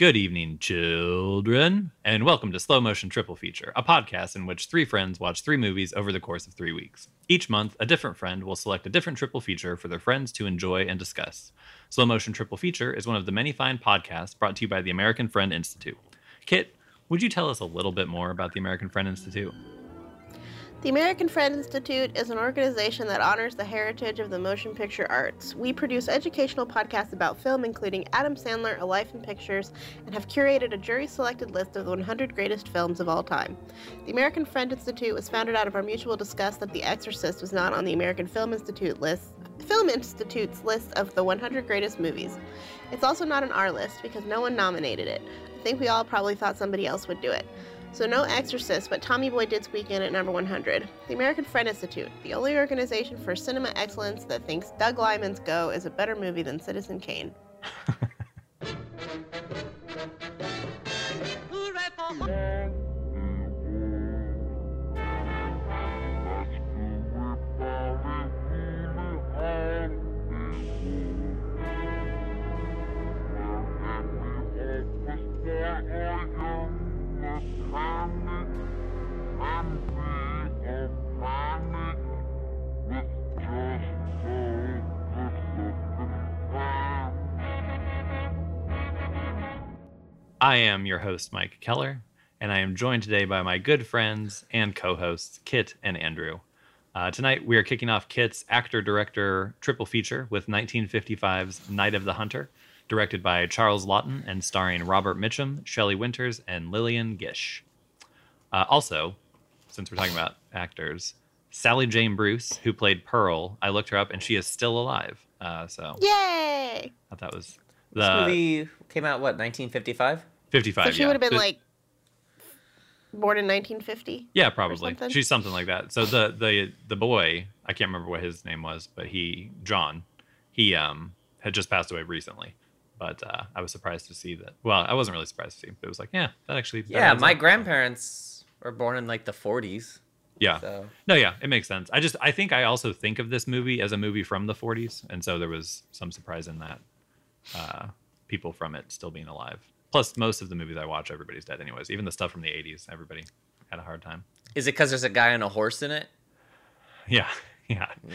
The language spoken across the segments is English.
Good evening, children, and welcome to Slow Motion Triple Feature, a podcast in which three friends watch three movies over the course of three weeks. Each month, a different friend will select a different triple feature for their friends to enjoy and discuss. Slow Motion Triple Feature is one of the many fine podcasts brought to you by the American Friend Institute. Kit, would you tell us a little bit more about the American Friend Institute? The American Friend Institute is an organization that honors the heritage of the motion picture arts. We produce educational podcasts about film, including Adam Sandler, A Life in Pictures, and have curated a jury selected list of the 100 greatest films of all time. The American Friend Institute was founded out of our mutual disgust that The Exorcist was not on the American Film Institute list. Film Institute's list of the 100 greatest movies. It's also not on our list because no one nominated it. I think we all probably thought somebody else would do it. So no Exorcist, but Tommy Boy did squeak in at number 100. The American Friend Institute, the only organization for cinema excellence that thinks Doug Liman's Go is a better movie than Citizen Kane. I am your host, Mike Keller, and I am joined today by my good friends and co hosts, Kit and Andrew. Uh, tonight, we are kicking off Kit's actor director triple feature with 1955's Night of the Hunter, directed by Charles Laughton and starring Robert Mitchum, Shelley Winters, and Lillian Gish. Uh, also, since we're talking about actors, Sally Jane Bruce, who played Pearl, I looked her up and she is still alive. Uh, so Yay! I thought that was This the movie came out what 1955. 55. So she yeah. would have been The- like born in 1950. Yeah, probably. something? She's something like that. So the the the boy, I can't remember what his name was, but he John, he um had just passed away recently. But uh, I was surprised to see that. Well, I wasn't really surprised to see, but it was like, yeah, that actually. that Yeah, my up. grandparents were born in like the 40s. Yeah. So No, yeah, it makes sense. I just I think I also think of this movie as a movie from the 40s, and so there was some surprise in that. Uh, people from it still being alive. Plus, most of the movies I watch, everybody's dead, anyways. Even the stuff from the 80s, everybody had a hard time. is it because there's a guy on a horse in it? Yeah, yeah. I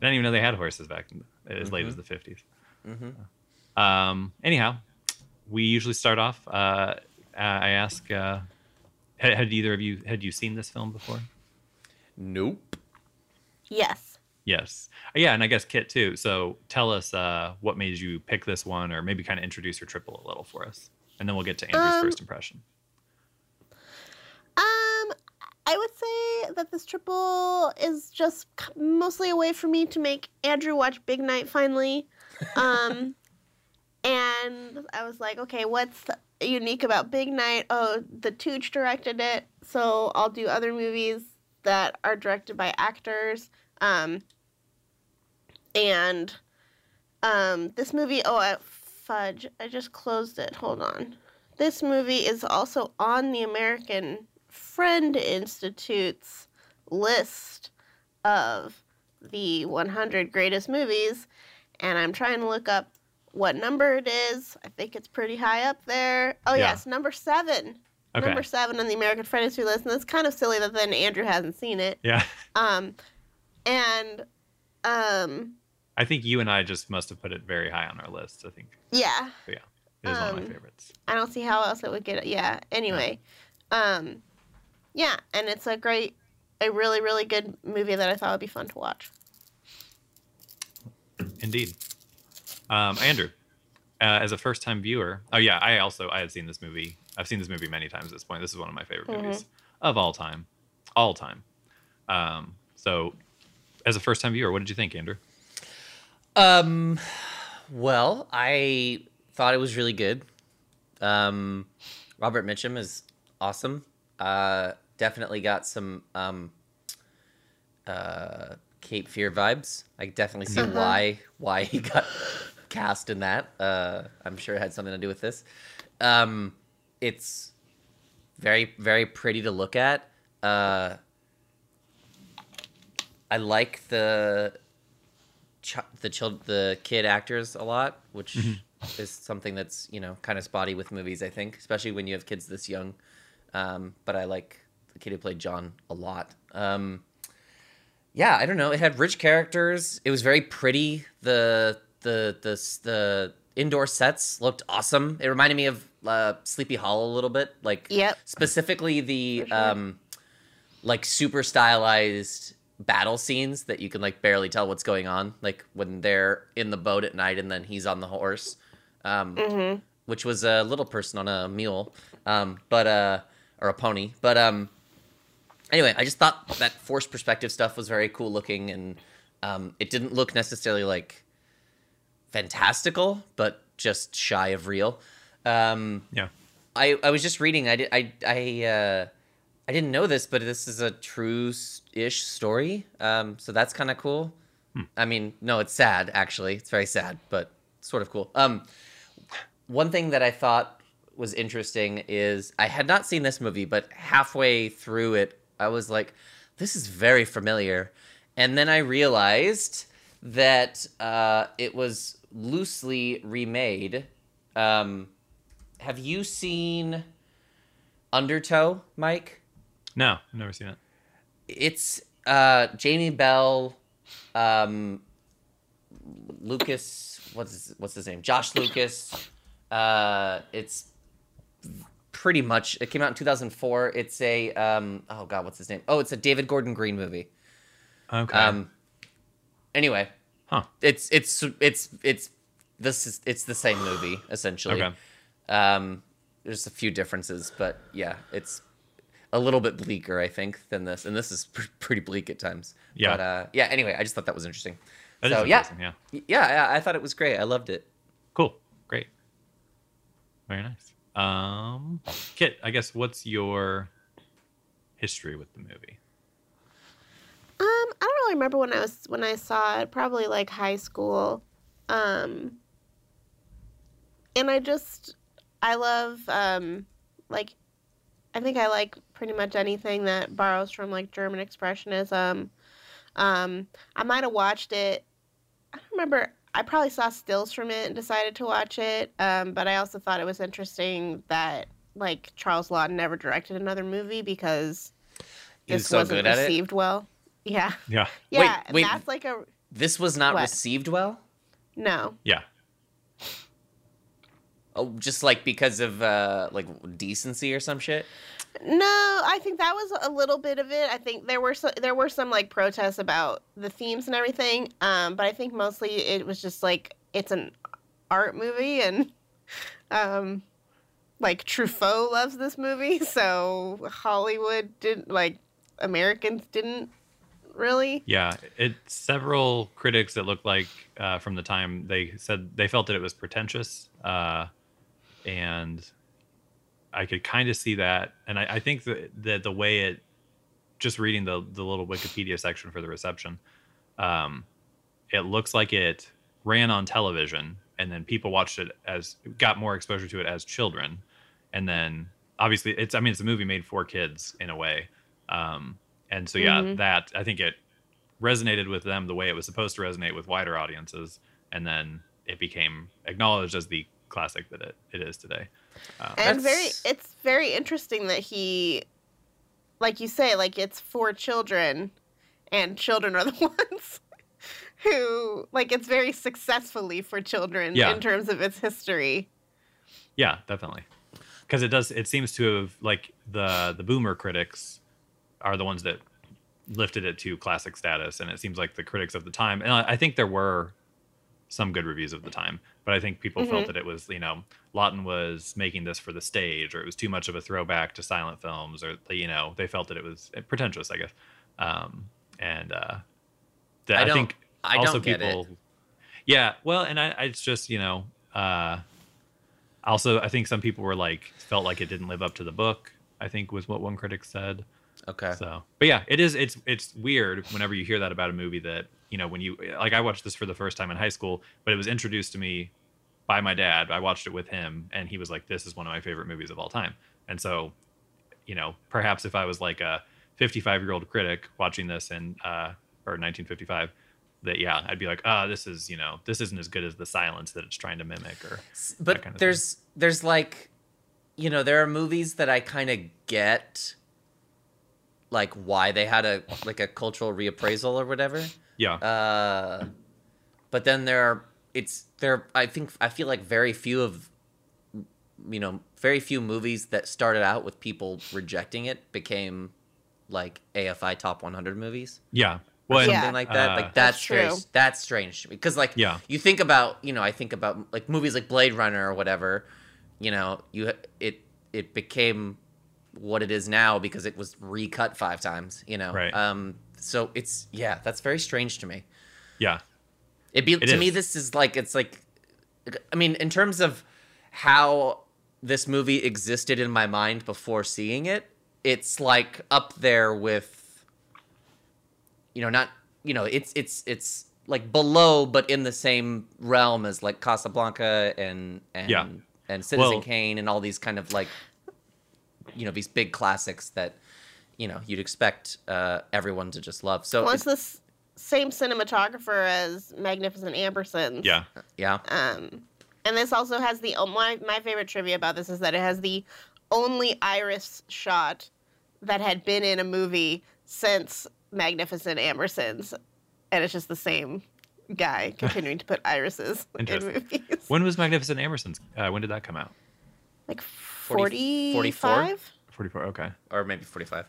didn't even know they had horses back in, as late as the 50s. Mm-hmm. Um, anyhow, we usually start off. Uh, I ask, uh, had, had either of you had you seen this film before? Nope. Yes. Yes. Yeah, and I guess Kit too. So tell us uh, what made you pick this one, or maybe kind of introduce your triple a little for us, and then we'll get to Andrew's Um, first impression. Um, I would say that this triple is just mostly a way for me to make Andrew watch Big Night finally. Um, and I was like, okay, what's unique about Big Night? Oh, the Tooch directed it, so I'll do other movies that are directed by actors. Um, and um, this movie, oh, I, fudge, I just closed it. Hold on. This movie is also on the American Friend Institute's list of the 100 greatest movies, and I'm trying to look up what number it is. I think it's pretty high up there. Oh, Yeah. yes, number seven. Okay. Number seven on the American Institute list, and it's kind of silly that then Andrew hasn't seen it. Yeah, Um, and um, I think you and I just must have put it very high on our list. I think yeah, Yeah. it is one of my Um, favorites. I don't see how else it would get. Yeah. Anyway, um, yeah, and it's a great, a really, really good movie that I thought would be fun to watch. Indeed. Um, Andrew, uh, as a first-time viewer, oh yeah, I also I had seen this movie. I've seen this movie many times at this point. This is one of my favorite Mhm. movies of all time, all time. Um, so, as a first-time viewer, what did you think, Andrew? Um, well, I thought it was really good. Um, Robert Mitchum is awesome. Uh, definitely got some um, uh, Cape Fear vibes. I definitely see Uh-huh. why why he got cast in that. Uh, I'm sure it had something to do with this. Um, it's very very pretty to look at. Uh, I like the ch- the child the kid actors a lot, which is something that's you know kind of spotty with movies. I think, especially when you have kids this young. Um, but I like the kid who played John a lot. Um, yeah, I don't know. It had rich characters. It was very pretty. The the the the indoor sets looked awesome. It reminded me of uh, Sleepy Hollow a little bit, like Yep. specifically the sure. um, like super stylized battle scenes that you can like barely tell what's going on, like when they're in the boat at night and then he's on the horse, um, Mm-hmm. which was a little person on a mule, um, but uh, or a pony, but um, anyway, I just thought that forced perspective stuff was very cool looking, and um, it didn't look necessarily like fantastical, but just shy of real. Um, Yeah. I, I was just reading. I did, I I uh, I didn't know this, but this is a true-ish story. Um, so that's kind of cool. I mean, no, it's sad actually. It's very sad, but sort of cool. Um, one thing that I thought was interesting is I had not seen this movie, but halfway through it, I was like, "This is very familiar," and then I realized that uh, it was loosely remade. Um, have you seen Undertow, Mike? No, I've never seen it. It's uh, Jamie Bell, um, Lucas. What's his, what's his name? Josh Lucas. Uh, it's pretty much. It came out in 2004. It's a um, oh god, what's his name? Oh, it's a David Gordon Green movie. Okay. Um, anyway, huh. it's it's it's it's this is it's the same movie essentially. Okay. Um, there's a few differences, but yeah, it's a little bit bleaker, I think, than this, and this is pr- pretty bleak at times. Yeah. But uh, yeah. Anyway, I just thought that was interesting. That is so yeah. Yeah, yeah, I thought it was great. I loved it. Cool. Great. Very nice. Um, Kit, I guess what's your history with the movie? I really remember when I was when I saw it. Probably like high school. Um, and I just I love um like I think I like pretty much anything that borrows from like German expressionism. Um, I might have watched it. I don't remember. I probably saw stills from it and decided to watch it. Um, but I also thought it was interesting that like Charles Laughton never directed another movie because this so wasn't good at it. received well. Yeah. Yeah. Yeah, and wait. that's like a This was not What? received well. no. Yeah. Oh, just like because of uh, like decency or some shit. No, I think that was a little bit of it. I think there were some, there were some like protests about the themes and everything. Um, but I think mostly it was just like it's an art movie and um like Truffaut loves this movie, so Hollywood didn't like Americans didn't really. Yeah. It several critics that looked like uh, from the time they said they felt that it was pretentious. Uh, and I could kind of see that. And I, I think that, that the way it just reading the the little Wikipedia section for the reception, um, it looks like it ran on television and then people watched it as got more exposure to it as children and then obviously it's i mean it's a movie made for kids in a way um and so yeah Mhm. that i think it resonated with them the way it was supposed to resonate with wider audiences and then it became acknowledged as the classic that it, it is today um, and very it's very interesting that he like you say like it's for children and children are the ones who like it's very successfully for children Yeah. in terms of its history Yeah, definitely. Because it does. It seems to have like the the boomer critics are the ones that lifted it to classic status, and it seems like the critics of the time. And I, I think there were some good reviews of the time, but I think people felt Mhm. that it was you know Laughton was making this for the stage, or it was too much of a throwback to silent films, or you know they felt that it was pretentious, I guess. Um, and uh, that I I, think I also don't get it. people yeah well and I, I it's just you know uh also i think some people were like felt like it didn't live up to the book i think was what one critic said Okay. so but yeah it is it's it's weird whenever you hear that about a movie that you know when you like i watched this for the first time in high school but it was introduced to me by my dad. I watched it with him and he was like this is one of my favorite movies of all time. And so you know perhaps if i was like a 55 year old critic watching this in uh or 1955 that yeah, I'd be like, ah, this is you know, this isn't as good as the silence that it's trying to mimic, or but kind of there's there's like you know there are movies that i kind of get like why they had a like a cultural reappraisal or whatever yeah, uh but then there are it's there i think i feel like very few of you know very few movies that started out with people rejecting it became like afi top 100 movies yeah. Well, and- Yeah. something like that. Uh, like that's, That's very true. that's strange because like Yeah. you think about you know I think about like movies like Blade Runner or whatever, you know you it it became what it is now because it was recut five times. You know, Right. Um. So it's yeah, that's very strange to me. yeah, It be It to me this is like it's like, I mean in terms of how this movie existed in my mind before seeing it, it's like up there with you know, not you know, it's it's it's like below, but in the same realm as like Casablanca and and Yeah. and Citizen Well- Kane and all these kind of like you know these big classics that you know you'd expect uh, everyone to just love. So Well, it's- it's the same cinematographer as Magnificent Ambersons. yeah, yeah, Um, and this also has the oh, my my favorite trivia about this is that it has the only iris shot that had been in a movie since Magnificent Ambersons, and it's just the same guy continuing to put irises in movies. When was Magnificent Ambersons? Uh, when did that come out? like 40 40, 44? Forty-four. Okay. or maybe forty-five.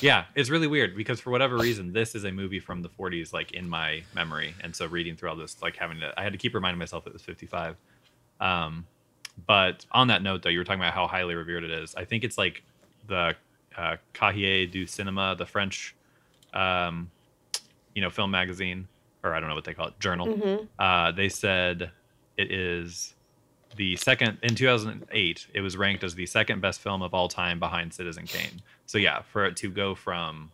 Yeah, it's really weird because for whatever reason, this is a movie from the 40s, like in my memory, and so reading through all this, like having to, I had to keep reminding myself it was 55. Um, but on that note, though, you were talking about how highly revered it is. I think it's like the uh, Cahiers du Cinema, the French, um, you know, film magazine, or I don't know what they call it, journal. Mhm. Uh, they said it is the second in 2008 it was ranked as the second best film of all time behind citizen kane. So yeah for it to go from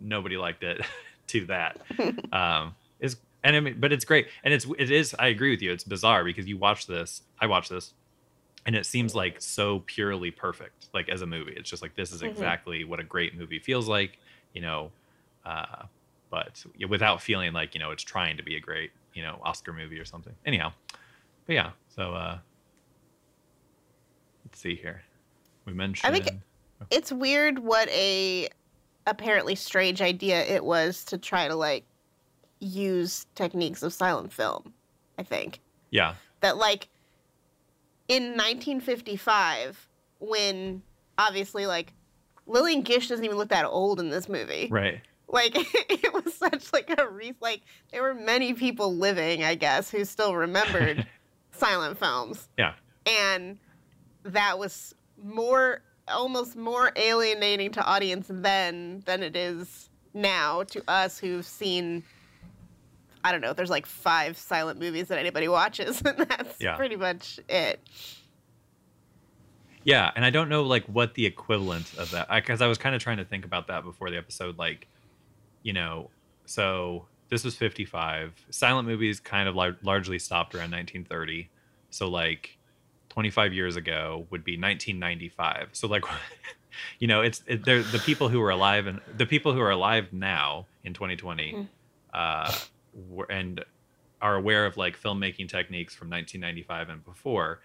nobody liked it to that um is and I mean, but it's great. And it's it is i agree with you it's bizarre because you watch this i watch this and it seems like so purely perfect like as a movie. It's just like this is Mhm. exactly what a great movie feels like you know uh but without feeling like you know it's trying to be a great you know oscar movie or something. Anyhow but yeah so uh let's see here we mentioned I think It's weird what a apparently strange idea it was to try to like use techniques of silent film. I think. yeah that like in 1955 when obviously like Lillian Gish doesn't even look that old in this movie. right Like it was such like a re like there were many people living, I guess, who still remembered silent films. Yeah. And that was more almost more alienating to audience then than it is now to us who've seen I don't know, there's like five silent movies that anybody watches, and that's Yeah. pretty much it. Yeah, and I don't know like what the equivalent of that because I, was kind of trying to think about that before the episode. Like, you know, so this was fifty five. Silent movies kind of lar- largely stopped around nineteen thirty. So like twenty five years ago would be nineteen ninety five. So like, you know, it's it, they're the people who are alive and the people who are alive now in twenty twenty, Mm. uh, were, and are aware of like filmmaking techniques from 1995 and before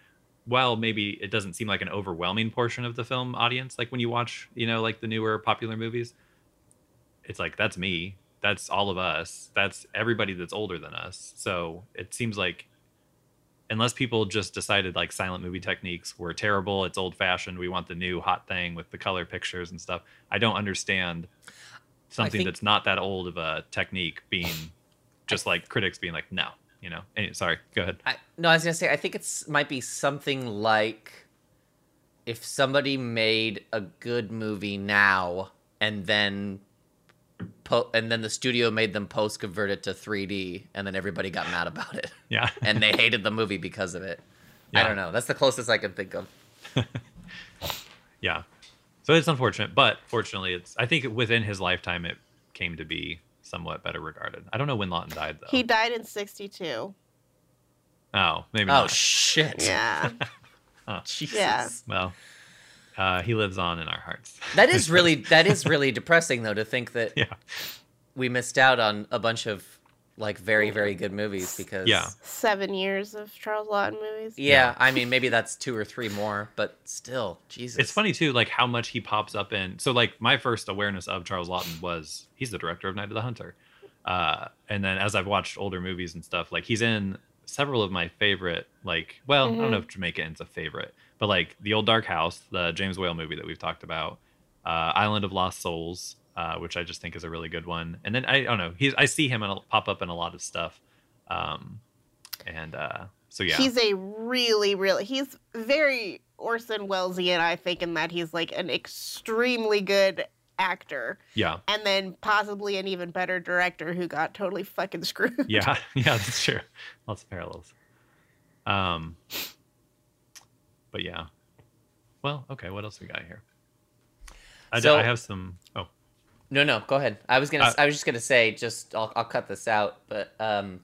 while maybe it doesn't seem like an overwhelming portion of the film audience like when you watch you know like the newer popular movies it's like that's me that's all of us. That's everybody that's older than us. So it seems like unless people just decided like silent movie techniques were terrible it's old fashioned we want the new hot thing with the color pictures and stuff i don't understand something think- that's not that old of a technique being just like critics being like no you know? Any, sorry go ahead. I, no, I was gonna say I think it's might be something like if somebody made a good movie now and then po- and then the studio made them post convert it to 3D and then everybody got mad about it yeah and they hated the movie because of it. I don't know. That's the closest I can think of. yeah so it's unfortunate but fortunately it's i think within his lifetime it came to be somewhat better regarded i don't know when laughton died though He died in 62. oh maybe Oh not shit! Yeah. Jesus. Yeah. well uh, he lives on in our hearts That is really that is really depressing though to think that yeah we missed out on a bunch of like very very good movies because Yeah. Seven years of Charles Laughton movies. yeah. I mean, maybe that's two or three more, but still, Jesus. It's funny too, like how much he pops up in. So, like my first awareness of Charles Laughton was he's the director of Night of the Hunter, uh, and then as I've watched older movies and stuff, like he's in several of my favorite. Like, well, I don't know if Jamaica Jamaican's a favorite, but like the Old Dark House, the James Whale movie that we've talked about, uh, Island of Lost Souls, uh, which I just think is a really good one. And then I, I don't know, he's I see him a, pop up in a lot of stuff, um, and uh, so yeah, He's a really, really, he's very Orson Wellesian, I think, in that he's like an extremely good actor yeah, and then possibly an even better director who got totally fucking screwed. yeah, yeah, that's true. Lots of parallels. Um, but yeah. Well, okay. What else we got here? I, d- So- I have some. Oh, No, no, go ahead. I was gonna. Uh, I was just gonna say. Just I'll, I'll cut this out. But um,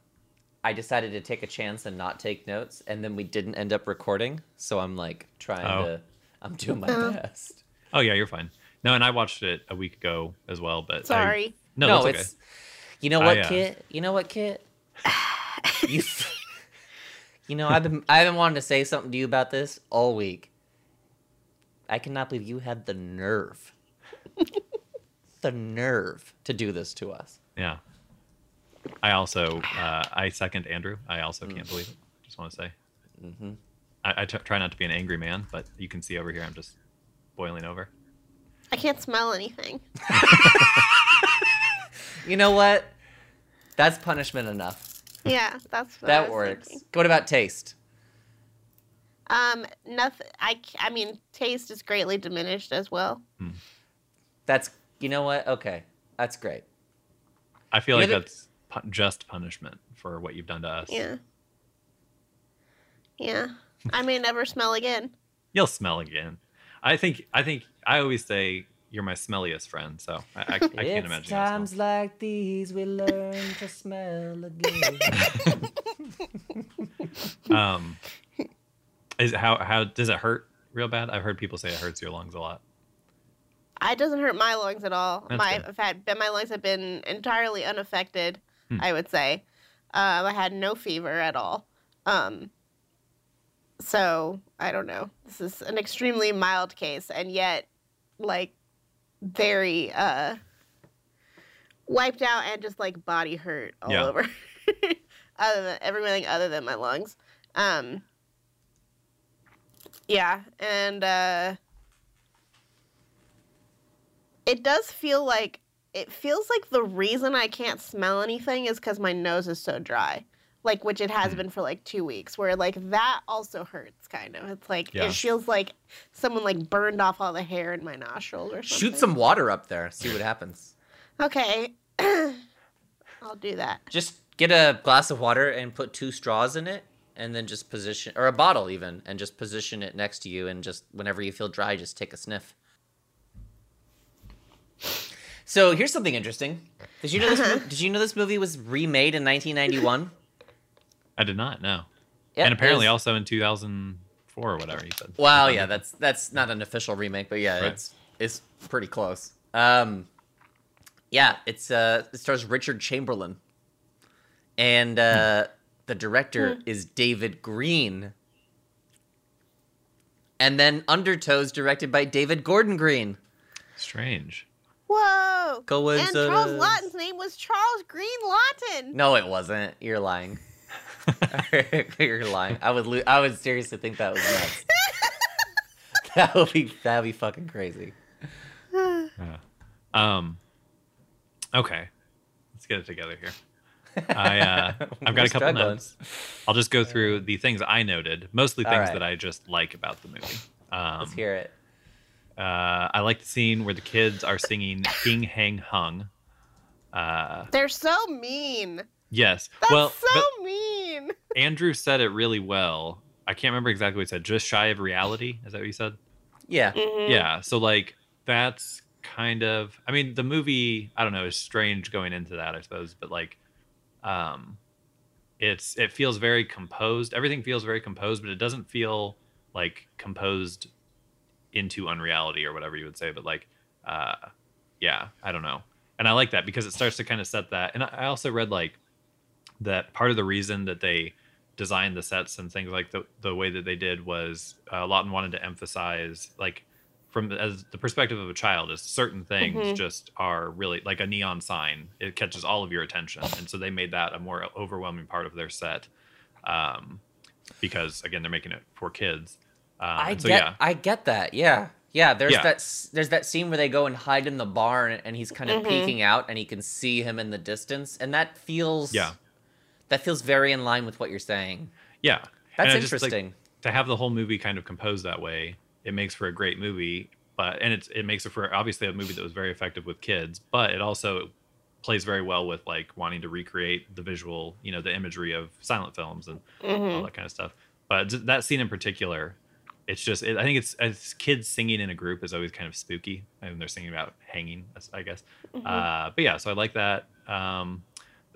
I decided to take a chance and not take notes, and then we didn't end up recording. So I'm like trying Oh. to. I'm doing my Oh. best. oh yeah, you're fine. No, and I watched it a week ago as well. But I- Sorry. no, no, that's okay. it's. You know what, I, uh, Kit? You know what, Kit? you. You know, I've been I've been wanting to say something to you about this all week. I cannot believe you had the nerve, the nerve to do this to us. Yeah. I also uh, I second Andrew. I also can't believe it. Just want to say. hmm I, I t- try not to be an angry man, but you can see over here I'm just boiling over. I can't smell anything. You know what? That's punishment enough. Yeah, that's what I That was works. thinking. What about taste? Um, nothing. I I mean, taste is greatly diminished as well. That's you know what? Okay, that's great. I feel You like that's pu- just punishment for what you've done to us. Yeah. Yeah. I may never smell again. You'll smell again. I think. I think. I always say you're my smelliest friend, so I, I, I can't it's imagine. you not times like these we learn to smell again. Um, is how how does it hurt real bad? I've heard people say it hurts your lungs a lot. It doesn't hurt my lungs at all. That's my good. in fact, my lungs have been entirely unaffected. Hmm. I would say. Um, I had no fever at all. Um, so I don't know. This is an extremely mild case, and yet, like, very uh, wiped out and just like body hurt all Yeah. over. other than everything other than my lungs. Um, yeah, and uh, it does feel like it feels like the reason I can't smell anything is because my nose is so dry. Like, which it has Hmm. been for like two weeks, where like that also hurts kind of. It's like, Yeah. it feels like someone like burned off all the hair in my nostrils or something. Shoot some water up there. See what happens. Okay. I'll do that. Just get a glass of water and put two straws in it, and then just position, or a bottle even, and just position it next to you, and just whenever you feel dry, just take a sniff. So here's something interesting. Did you know this? Uh-huh. did you know this movie was remade in 1991? I did not know. Yep, and apparently was- also in 2004 or whatever you said. Wow, yeah, that's that's not an official remake, but yeah, Right. it's it's pretty close. Um, yeah, it's uh, it stars Richard Chamberlain, and uh, the director is David Greene, and then Undertow's directed by David Gordon Green. strange. Whoa! and Charles Laughton's name was Charles Green Laughton. No, it wasn't. You're lying. You're lying. I would lo- I would seriously think that was nuts. that would be that would be fucking crazy. Yeah. Um. Okay, let's get it together here. I uh, I've got a couple struggling. notes. I'll just go through the things I noted, mostly things right. that I just like about the movie. Um, Let's hear it. uh, I like the scene where the kids are singing "Hing Hang Hung." Uh, They're so mean. Yes. That's well, so but mean. Andrew said it really well. I can't remember exactly what he said. Just shy of reality. Is that what he said? Yeah. Mhm. yeah so like that's kind of i mean the movie i don't know is strange going into that i suppose but like um it's it feels very composed everything feels very composed but it doesn't feel like composed into unreality or whatever you would say but like uh yeah i don't know and I like that because it starts to kind of set that. And I I also read like that part of the reason that they designed the sets and things like the the way that they did was uh, Laughton wanted to emphasize like from the, as the perspective of a child is certain things Mhm. just are really like a neon sign it catches all of your attention and so they made that a more overwhelming part of their set um because again they're making it for kids um, I so get, yeah I get that. Yeah, yeah. There's Yeah. that. There's that scene where they go and hide in the barn, and he's kind of Mhm. peeking out, and he can see him in the distance, and that feels. Yeah. That feels very in line with what you're saying. yeah That's And I just, like, interesting. to have the whole movie kind of composed that way, it makes for a great movie. But and it's it makes it for obviously a movie that was very effective with kids, but it also plays very well with like wanting to recreate the visual, you know, the imagery of silent films and all Mhm. that kind of stuff. But that scene in particular, it's just it, I think it's as kids singing in a group is always kind of spooky, I and they're singing about hanging, I guess. Mhm. Uh, but yeah, so I like that. Um,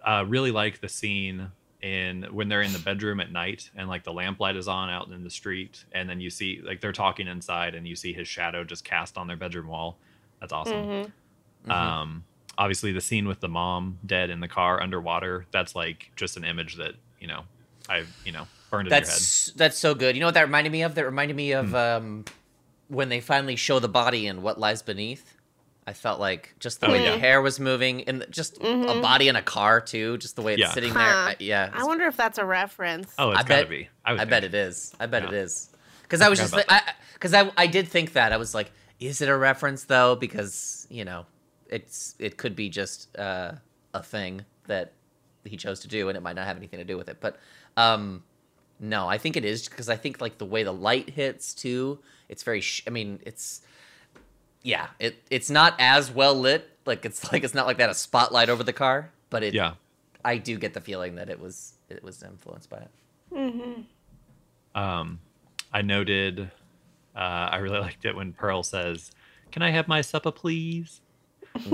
uh, really like the scene in when they're in the bedroom at night and like the lamplight is on out in the street, and then you see like they're talking inside, and you see his shadow just cast on their bedroom wall. That's awesome. Mhm. Mhm. Um, obviously, the scene with the mom dead in the car underwater. That's like just an image that you know I've you know burned in your head. That's that's so good. You know what that reminded me of? That reminded me of Hmm. um, when they finally show the body and what lies beneath. I felt like just the Oh, way yeah. the hair was moving, and just a Mhm. body in a car too. Just the way it's Yeah. sitting there. Huh. I- yeah, I wonder if that's a reference. Oh, it's I gotta bet- be. I, I bet it is. I bet Yeah. it is. Because I was just about like, because I, I did think that I was like, is it a reference though? Because you know, it's it could be just uh, a thing that he chose to do, and it might not have anything to do with it. But um, no, I think it is because I think like the way the light hits too. It's very. Sh- I mean, it's yeah. It it's not as well lit. Like it's like it's not like that a spotlight over the car, but it. Yeah. I do get the feeling that it was it was influenced by it. Mm-hmm. Um, I noted. Uh, I really liked it when Pearl says, "Can I have my supper, please?"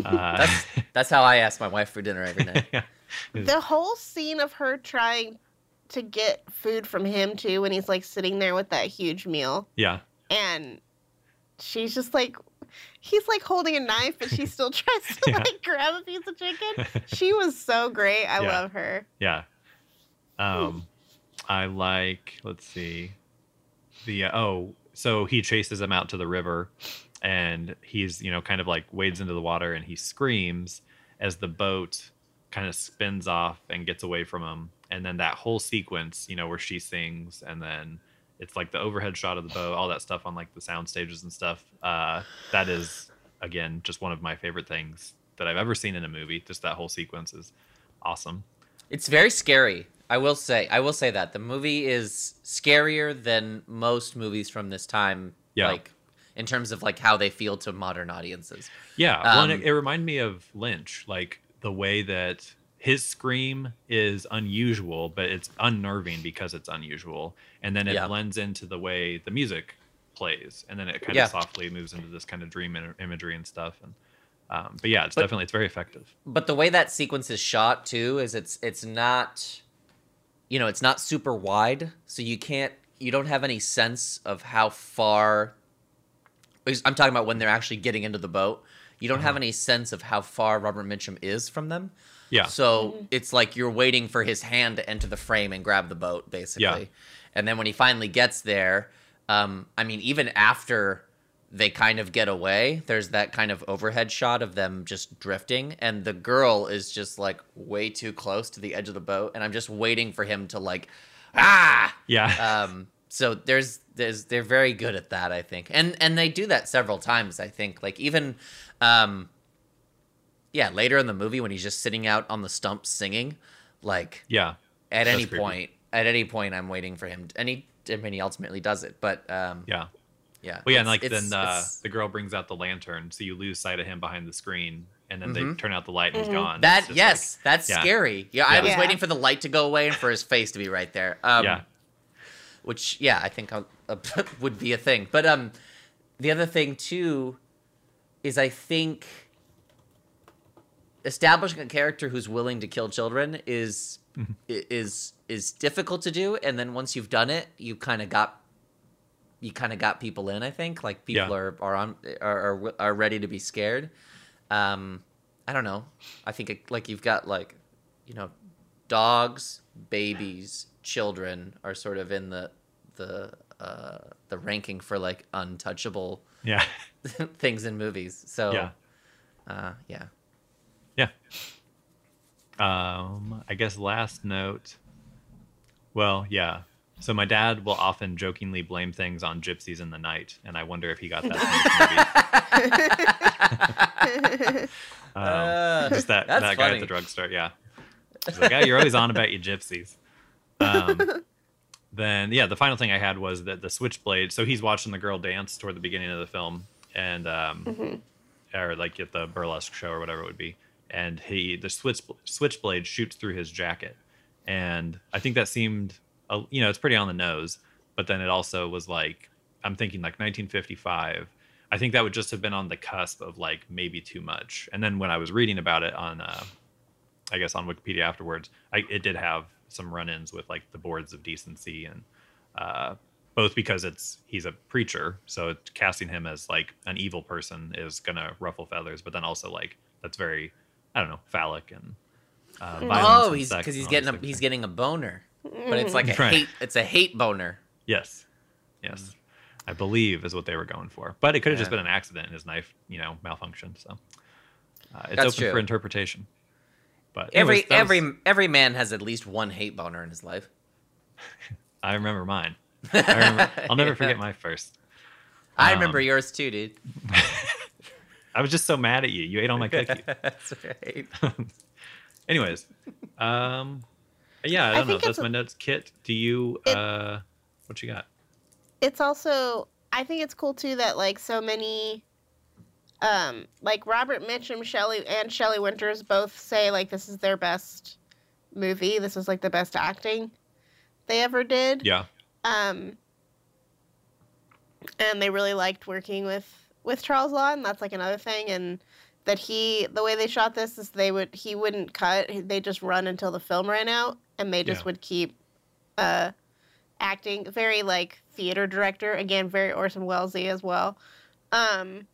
Uh, That's that's how I ask my wife for dinner every night. yeah. The whole scene of her trying to get food from him too, when he's like sitting there with that huge meal, yeah, and she's just like, he's like holding a knife, but she still tries to Yeah. like grab a piece of chicken. She was so great. I Yeah. love her. yeah. Um, I like. Let's see. The uh, oh, so he chases him out to the river, and he's you know kind of like wades into the water, and he screams as the boat kind of spins off and gets away from him, and then that whole sequence, you know, where she sings, and then it's like the overhead shot of the bow, all that stuff on like the sound stages and stuff. Uh, that is again just one of my favorite things that I've ever seen in a movie. Just that whole sequence is awesome. It's very scary. I will say. I will say that the movie is scarier than most movies from this time. Yeah. Like in terms of like how they feel to modern audiences. Yeah, well, Um, it, it reminded me of Lynch, like the way that his scream is unusual, but it's unnerving because it's unusual, and then it Yeah. blends into the way the music plays, and then it kind Yeah. of softly moves into this kind of dream imagery and stuff. And um, but yeah, it's But- definitely it's very effective. But the way that sequence is shot too is it's it's not you know, it's not super wide, so you can't you don't have any sense of how far I'm talking about when they're actually getting into the boat. You don't have Uh-huh. any sense of how far Robert Mitchum is from them. Yeah, So it's like you're waiting for his hand to enter the frame and grab the boat, basically. Yeah. And then when he finally gets there, um, I mean, even after they kind of get away, there's that kind of overhead shot of them just drifting, and the girl is just like way too close to the edge of the boat, and I'm just waiting for him to like, ah. yeah, Um, so there's there's they're very good at that, I think, and and they do that several times. I think, like even, um, yeah, later in the movie when he's just sitting out on the stump singing, like yeah, at any creepy. point, at any point, I'm waiting for him, and he, I mean, he ultimately does it, but um, yeah. yeah, Well, yeah, and like then uh, the girl brings out the lantern, so you lose sight of him behind the screen, and then Mhm. they turn out the light and he's gone. That just yes, that's yeah. scary. Yeah, I was Yeah. waiting for the light to go away and for his face to be right there. Um, Yeah. which yeah, I think uh, would be a thing. But um, the other thing too is I think establishing a character who's willing to kill children is Mhm. is is difficult to do, and then once you've done it, you kind of got you kind of got people in. I think like people Yeah. are are on are, are are ready to be scared. Um, I don't know. I think it, like you've got like, you know, dogs, babies, children are sort of in the the uh, the ranking for like untouchable Yeah. things in movies. So Yeah. uh, yeah. Yeah. Um, I guess last note. Well, yeah. So my dad will often jokingly blame things on gypsies in the night, and I wonder if he got that from this movie. Um, Uh, just that that's that guy at funny. the drugstore. Yeah. He's like, yeah, you're always on about you gypsies. Um, then yeah, the final thing I had was that the switchblade. So he's watching the girl dance toward the beginning of the film, and um, Mm-hmm. or like at the burlesque show or whatever it would be, and he the switch switchblade shoots through his jacket, and I think that seemed, you know, it's pretty on the nose, but then it also was like I'm thinking like 1955. I think that would just have been on the cusp of like maybe too much. And then when I was reading about it on, uh, I guess on Wikipedia afterwards, I, it did have some run-ins with like the boards of decency and uh, both because it's he's a preacher, so casting him as like an evil person is gonna ruffle feathers, but then also like that's very, I don't know, phallic and uh, violence Oh, he's because he's getting a he's getting a boner, but it's like a Right. hate. It's a hate boner. Yes. Yes. I believe is what they were going for. But it could have just been an accident and his knife, you know, malfunctioned. So uh, it's That's open for interpretation. But Every anyways, every was- every man has at least one hate boner in his life. I remember mine. I remember, I'll never forget my first. I Um, remember yours too, dude. I was just so mad at you. You ate all my cookies. That's right. Anyways, um, yeah, I I don't know. think That's my notes. Kit, do you? It- uh, what you got? it's also I think it's cool too that like so many um like Robert Mitchum, Shelley and Shelley Winters both say like this is their best movie. This is like the best acting they ever did. Yeah, Um and they really liked working with with Charles Laughton. That's like another thing and that he the way they shot this is they would he wouldn't cut. They just run until the film ran out and they just Yeah. would keep uh acting very like theater director again very Orson Wellesy as well. Um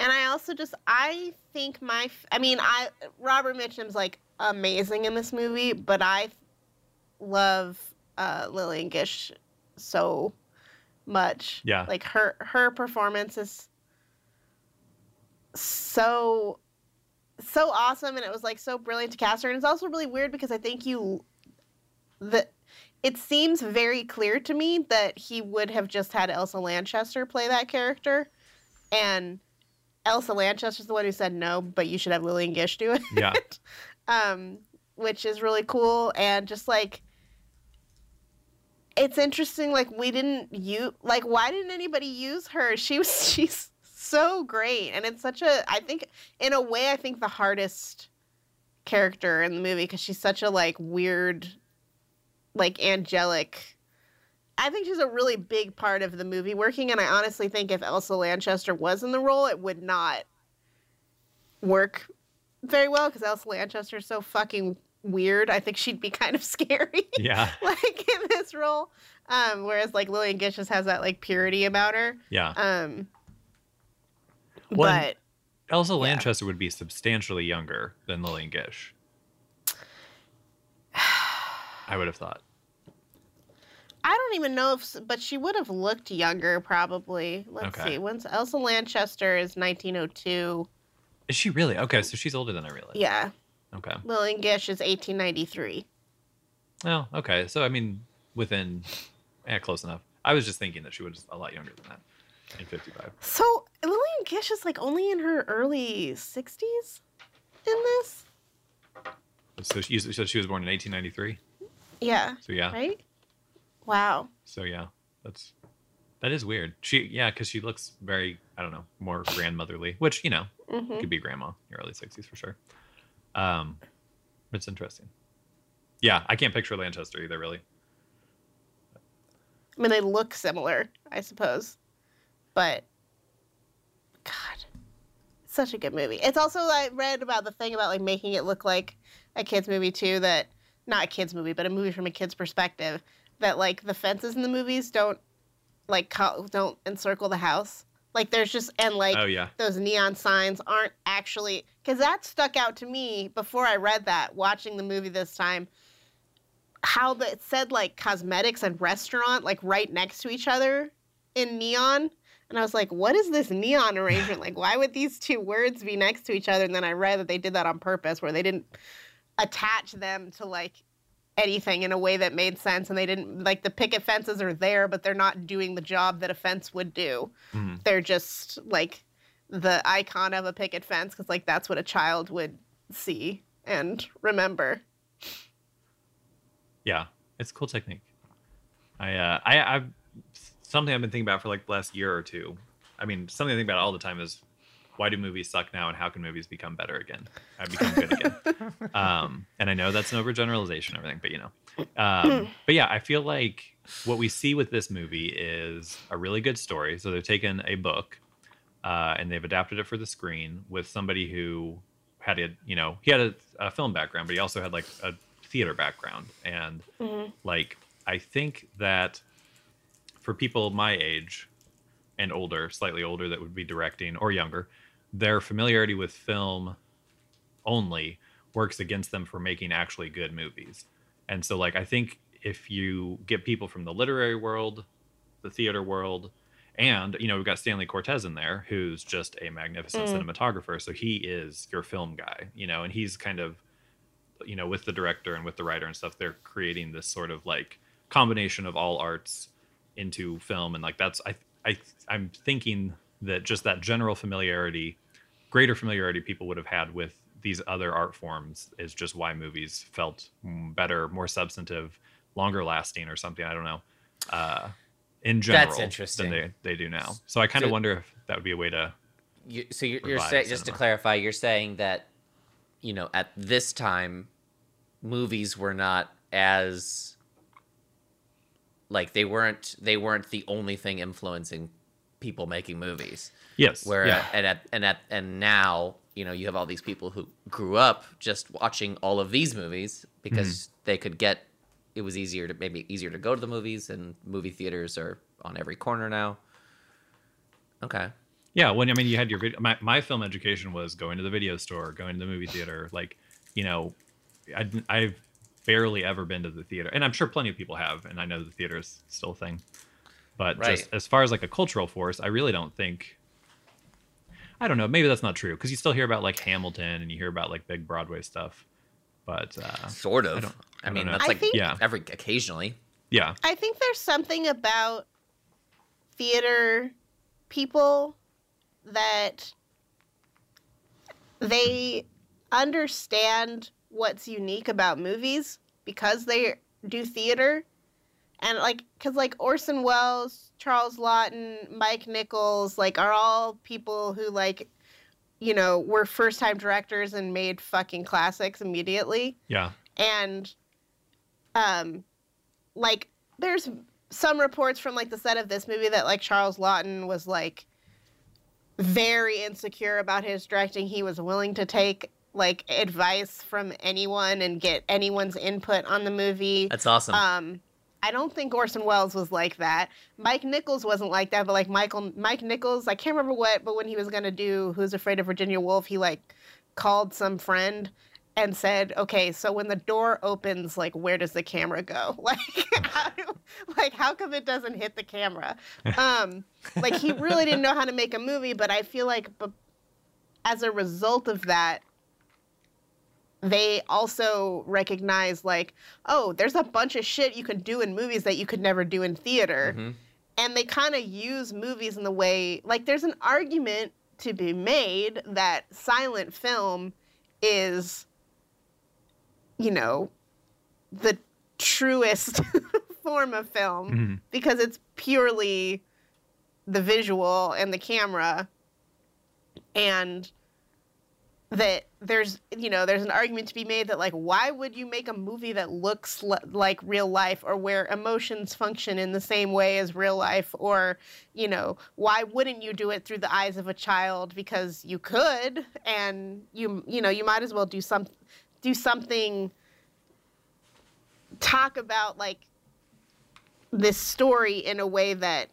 and I also just I think my I mean I Robert Mitchum's like amazing in this movie, but I love uh Lillian Gish so much. Yeah. Like her her performance is so so awesome and it was like so brilliant to cast her and it's also really weird because I think you that it seems very clear to me that he would have just had Elsa Lanchester play that character and Elsa Lanchester's the one who said no, but you should have Lillian Gish do it. yeah, um, which is really cool and just like it's interesting like we didn't use like why didn't anybody use her she was she's so great and it's such a i think in a way i think the hardest character in the movie because she's such a like weird like angelic i think she's a really big part of the movie working and i honestly think if elsa lanchester was in the role it would not work very well because elsa lanchester is so fucking weird i think she'd be kind of scary yeah, like in this role. Um, whereas like Lillian Gish just has that like purity about her. yeah. Um, Well, but Elsa Lanchester would be substantially younger than Lillian Gish. I would have thought. I don't even know if, but she would have looked younger probably. Let's Okay. see. When's Elsa Lanchester is 1902. Is she really? Okay, so she's older than I realized. Yeah, Okay. Lillian Gish is 1893. Oh, okay. So I mean, within, yeah, close enough. I was just thinking that she was a lot younger than that. So Lillian Gish is like only in her early 60s in this. So she, so she was born in eighteen ninety-three. Yeah. So yeah. Right. Wow. So yeah, that's that is weird. She yeah, because she looks very I don't know more grandmotherly, which you know hmm could be grandma in your early sixties for sure. Um, it's interesting. Yeah, I can't picture Lanchester either. Really. I mean, they look similar, I suppose, but God, such a good movie. It's also I read about the thing about like making it look like a kids movie too. That not a kids movie, but a movie from a kid's perspective. That like the fences in the movies don't like co- don't encircle the house. Like there's just and like oh yeah. those neon signs aren't actually because that stuck out to me before I read that. Watching the movie this time, how the, it said like cosmetics and restaurant like right next to each other in neon. And I was like, what is this neon arrangement? like, why would these two words be next to each other? And then I read that they did that on purpose, where they didn't attach them to like anything in a way that made sense. And they didn't, like, the picket fences are there, but they're not doing the job that a fence would do. Mhm. They're just like the icon of a picket fence, because, like, that's what a child would see and remember. Yeah, it's a cool technique. I uh, I I've something I've been thinking about for like the last year or two. I mean, something I think about all the time is why do movies suck now and how can movies become better again? I become good again. um, and I know that's an overgeneralization and everything, but you know. Um, but yeah, I feel like what we see with this movie is a really good story. So they've taken a book uh, and they've adapted it for the screen with somebody who had a you know he had a, a film background, but he also had like a theater background and Mhm. like i think that for people my age and older slightly older that would be directing or younger their familiarity with film only works against them for making actually good movies and so like i think if you get people from the literary world the theater world and you know we've got stanley cortez in there who's just a magnificent Mm. cinematographer so he is your film guy you know and he's kind of you know with the director and with the writer and stuff they're creating this sort of like combination of all arts into film and like that's i i i'm thinking that just that general familiarity greater familiarity people would have had with these other art forms is just why movies felt better more substantive longer lasting or something i don't know uh in general that's interesting. than they, they do now so i kind of So- wonder if that would be a way to You, so you're, you're saying just to clarify, you're saying that you know at this time, movies were not as like they weren't they weren't the only thing influencing people making movies. yes Where yeah and at and at and now you know you have all these people who grew up just watching all of these movies because Mm-hmm. they could get it was easier to maybe easier to go to the movies and movie theaters are on every corner now. Okay. Yeah, when I mean you had your video, my, my film education was going to the video store, going to the movie theater. Like, you know, I, I've barely ever been to the theater, and I'm sure plenty of people have, and I know the theater is still a thing. But Right. just as far as like a cultural force, I really don't think. I don't know. Maybe that's not true because you still hear about like Hamilton and you hear about like big Broadway stuff. But uh, Sort of. I, don't- I don't mean, know. that's I like think- Yeah. every occasionally. yeah, I think there's something about theater people that they understand what's unique about movies because they do theater. And like, cause like Orson Welles, Charles Laughton, Mike Nichols, like are all people who like, you know, were first time directors and made fucking classics immediately yeah, and um like there's some reports from like the set of this movie that like Charles Laughton was like very insecure about his directing. He was willing to take like advice from anyone and get anyone's input on the movie. That's awesome. Um, I don't think Orson Welles was like that. Mike Nichols wasn't like that, but like Michael Mike Nichols, I can't remember what, but when he was gonna do Who's Afraid of Virginia Woolf, he like called some friend and said, "Okay, so when the door opens, like where does the camera go? Like how do, like how come it doesn't hit the camera?" Um, like he really didn't know how to make a movie, but I feel like b- as a result of that they also recognize like oh there's a bunch of shit you can do in movies that you could never do in theater Mhm. and they kind of use movies in the way like there's an argument to be made that silent film is you know the truest form of film Mhm. because it's purely the visual and the camera and that there's you know there's an argument to be made that like why would you make a movie that looks l- like real life or where emotions function in the same way as real life? Or you know why wouldn't you do it through the eyes of a child? Because you could and you you know you might as well do some do something talk about like this story in a way that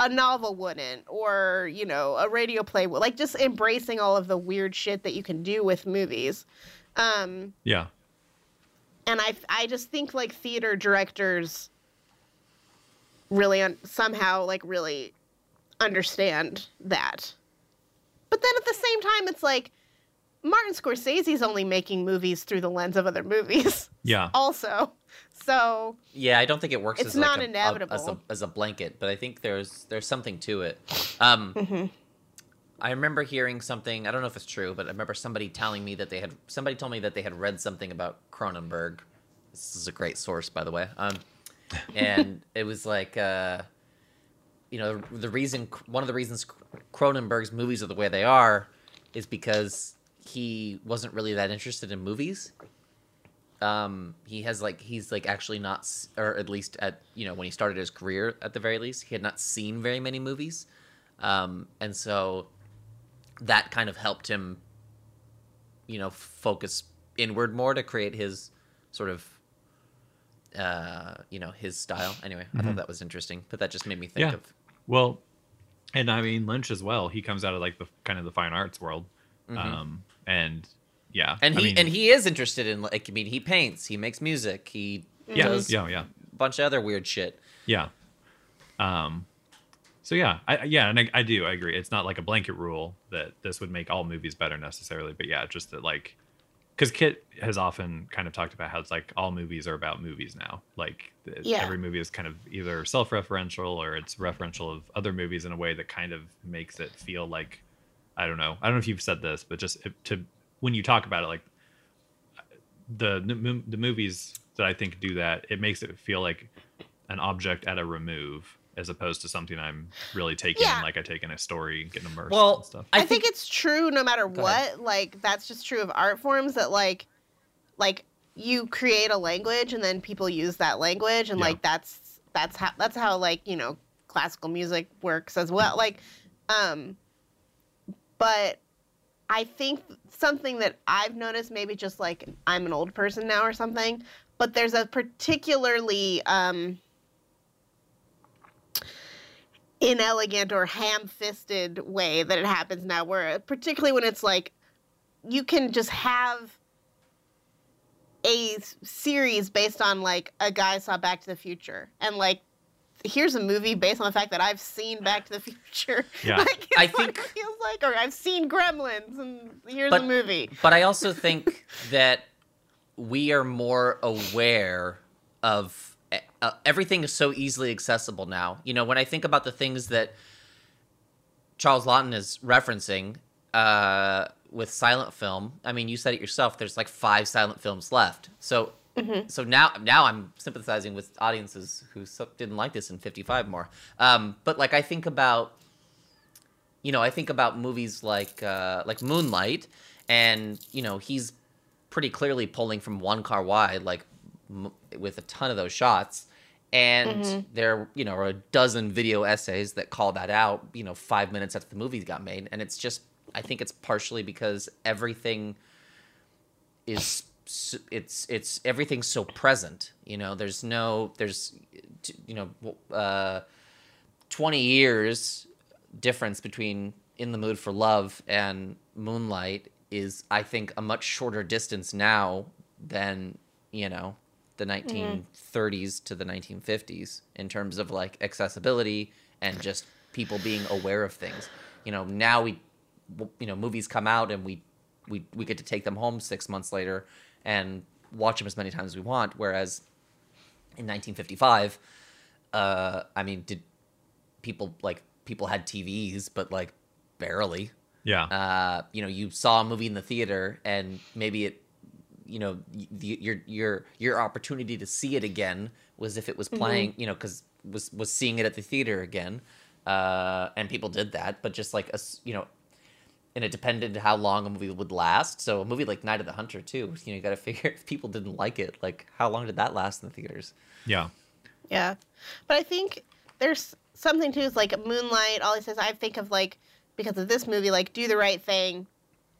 a novel wouldn't or you know a radio play would like just embracing all of the weird shit that you can do with movies um Yeah. and i i just think like theater directors really un- somehow like really understand that but then at the same time it's like martin scorsese's only making movies through the lens of other movies Yeah. also so Yeah, I don't think it works It's as not a- a- inevitable. as, a, as a blanket, but I think there's there's something to it. Um, mhm. I remember hearing something. I don't know if it's true, but I remember somebody telling me that they had somebody told me that they had read something about Cronenberg. This is a great source, by the way. Um, and it was like, uh, you know, the reason one of the reasons Cronenberg's movies are the way they are is because he wasn't really that interested in movies. Um, he has like he's like actually not, or at least at you know when he started his career at the very least, he had not seen very many movies, um, and so that kind of helped him, you know, focus inward more to create his sort of, uh, you know, his style. Anyway, I thought that was interesting, but that just made me think Yeah. of Well, and I mean Lynch as well. He comes out of like the kind of the fine arts world, Mhm. um, and yeah, and I he mean, and he is interested in like I mean he paints, he makes music, he yeah, does yeah, yeah, a bunch of other weird shit. yeah. Um, so yeah, I yeah, and I, I do I agree. It's not like a blanket rule that this would make all movies better necessarily, but yeah, just that like because Kit has often kind of talked about how it's like all movies are about movies now. Like Yeah. every movie is kind of either self-referential or it's referential of other movies in a way that kind of makes it feel like I don't know. I don't know if you've said this, but just to when you talk about it, like the the the movies that I think do that, it makes it feel like an object at a remove as opposed to something I'm really taking Yeah. like I take in a story, getting immersed Well, and stuff. I, I think, think- it's true no matter what. ahead. Like that's just true of art forms that like like you create a language and then people use that language and Yeah. like that's that's how that's how like, you know, classical music works as well. Like um but I think something that I've noticed maybe just like I'm an old person now or something, but there's a particularly um inelegant or ham-fisted way that it happens now where particularly when it's like you can just have a series based on like a guy saw back to the future and like here's a movie based on the fact that i've seen back to the future Yeah. like, I think- it feels like or i've seen gremlins and here's But- a movie But I also think that we are more aware of uh, everything is so easily accessible now. You know, when I think about the things that Charles Laughton is referencing uh, with silent film, I mean, you said it yourself. There's like five silent films left. So, so now, now I'm sympathizing with audiences who didn't like this in '55 more. Um, but like, I think about you know, I think about movies like uh, like Moonlight, and you know, he's pretty clearly pulling from Wong Kar-wai, like m- with a ton of those shots. And Mhm. there, you know, are a dozen video essays that call that out. You know, five minutes after the movie got made, and it's just, I think it's partially because everything is, it's it's everything's so present. You know, there's no, there's, you know, uh, twenty years difference between In the Mood for Love and Moonlight is, I think, a much shorter distance now than, you know, the 1930s to the 1950s in terms of like accessibility and just people being aware of things. You know, now we, you know, movies come out and we, we, we get to take them home six months later and watch them as many times as we want. Whereas in 1955, uh, I mean, did people like people had TVs, but like barely. yeah. Uh, you know, you saw a movie in the theater, and maybe it, you know, y- the, your your your opportunity to see it again was if it was playing, you know, because was was seeing it at the theater again, uh, and people did that. But just like a, s- you know, and it depended how long a movie would last. So a movie like Night of the Hunter too, you know, you got to figure if people didn't like it, like how long did that last in the theaters? yeah. Yeah, but I think there's something too. Is like Moonlight. All he says, I think of like because of this movie, like Do the Right Thing.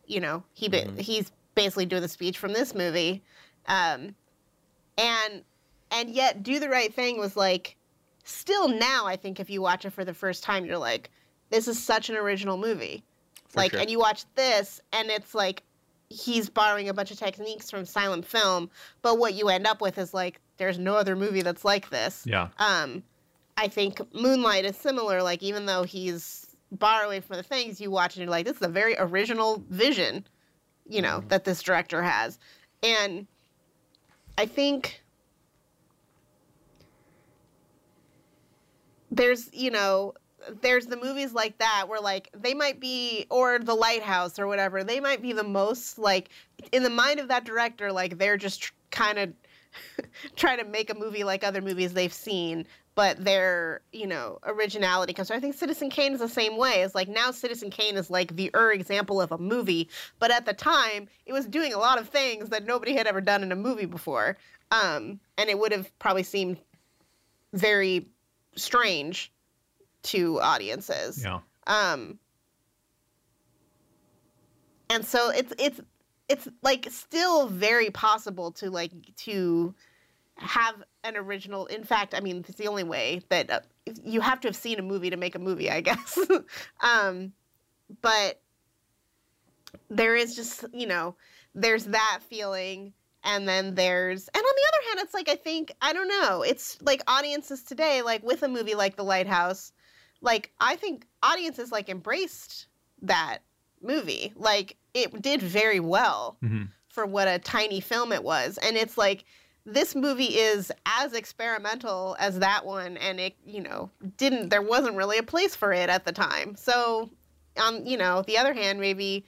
You know, he ba- Mhm. he's basically doing the speech from this movie, um, and and yet Do the Right Thing was like still now I think if you watch it for the first time, you're like, this is such an original movie. For like, sure. and you watch this, and it's like he's borrowing a bunch of techniques from silent film, but what you end up with is like, there's no other movie that's like this. Yeah. Um, I think Moonlight is similar. Like, even though he's borrowing from the things you watch, and you're like, this is a very original vision, you know, Mhm. that this director has. And I think there's, you know, there's the movies like that where like they might be or the lighthouse or whatever they might be the most like in the mind of that director like they're just tr- kind of trying to make a movie like other movies they've seen but their you know originality comes so i think citizen kane is the same way. It's like now citizen kane is like the er example of a movie but at the time it was doing a lot of things that nobody had ever done in a movie before um, and it would have probably seemed very strange to audiences Yeah. um and so it's it's it's like still very possible to like to have an original in fact i mean it's the only way that uh, you have to have seen a movie to make a movie i guess um but there is just you know there's that feeling and then there's and on the other hand it's like i think i don't know it's like audiences today like with a movie like the lighthouse like i think audiences like embraced that movie. Like it did very well hmm for what a tiny film it was. And it's like this movie is as experimental as that one and it you know didn't there wasn't really a place for it at the time. So on you know the other hand maybe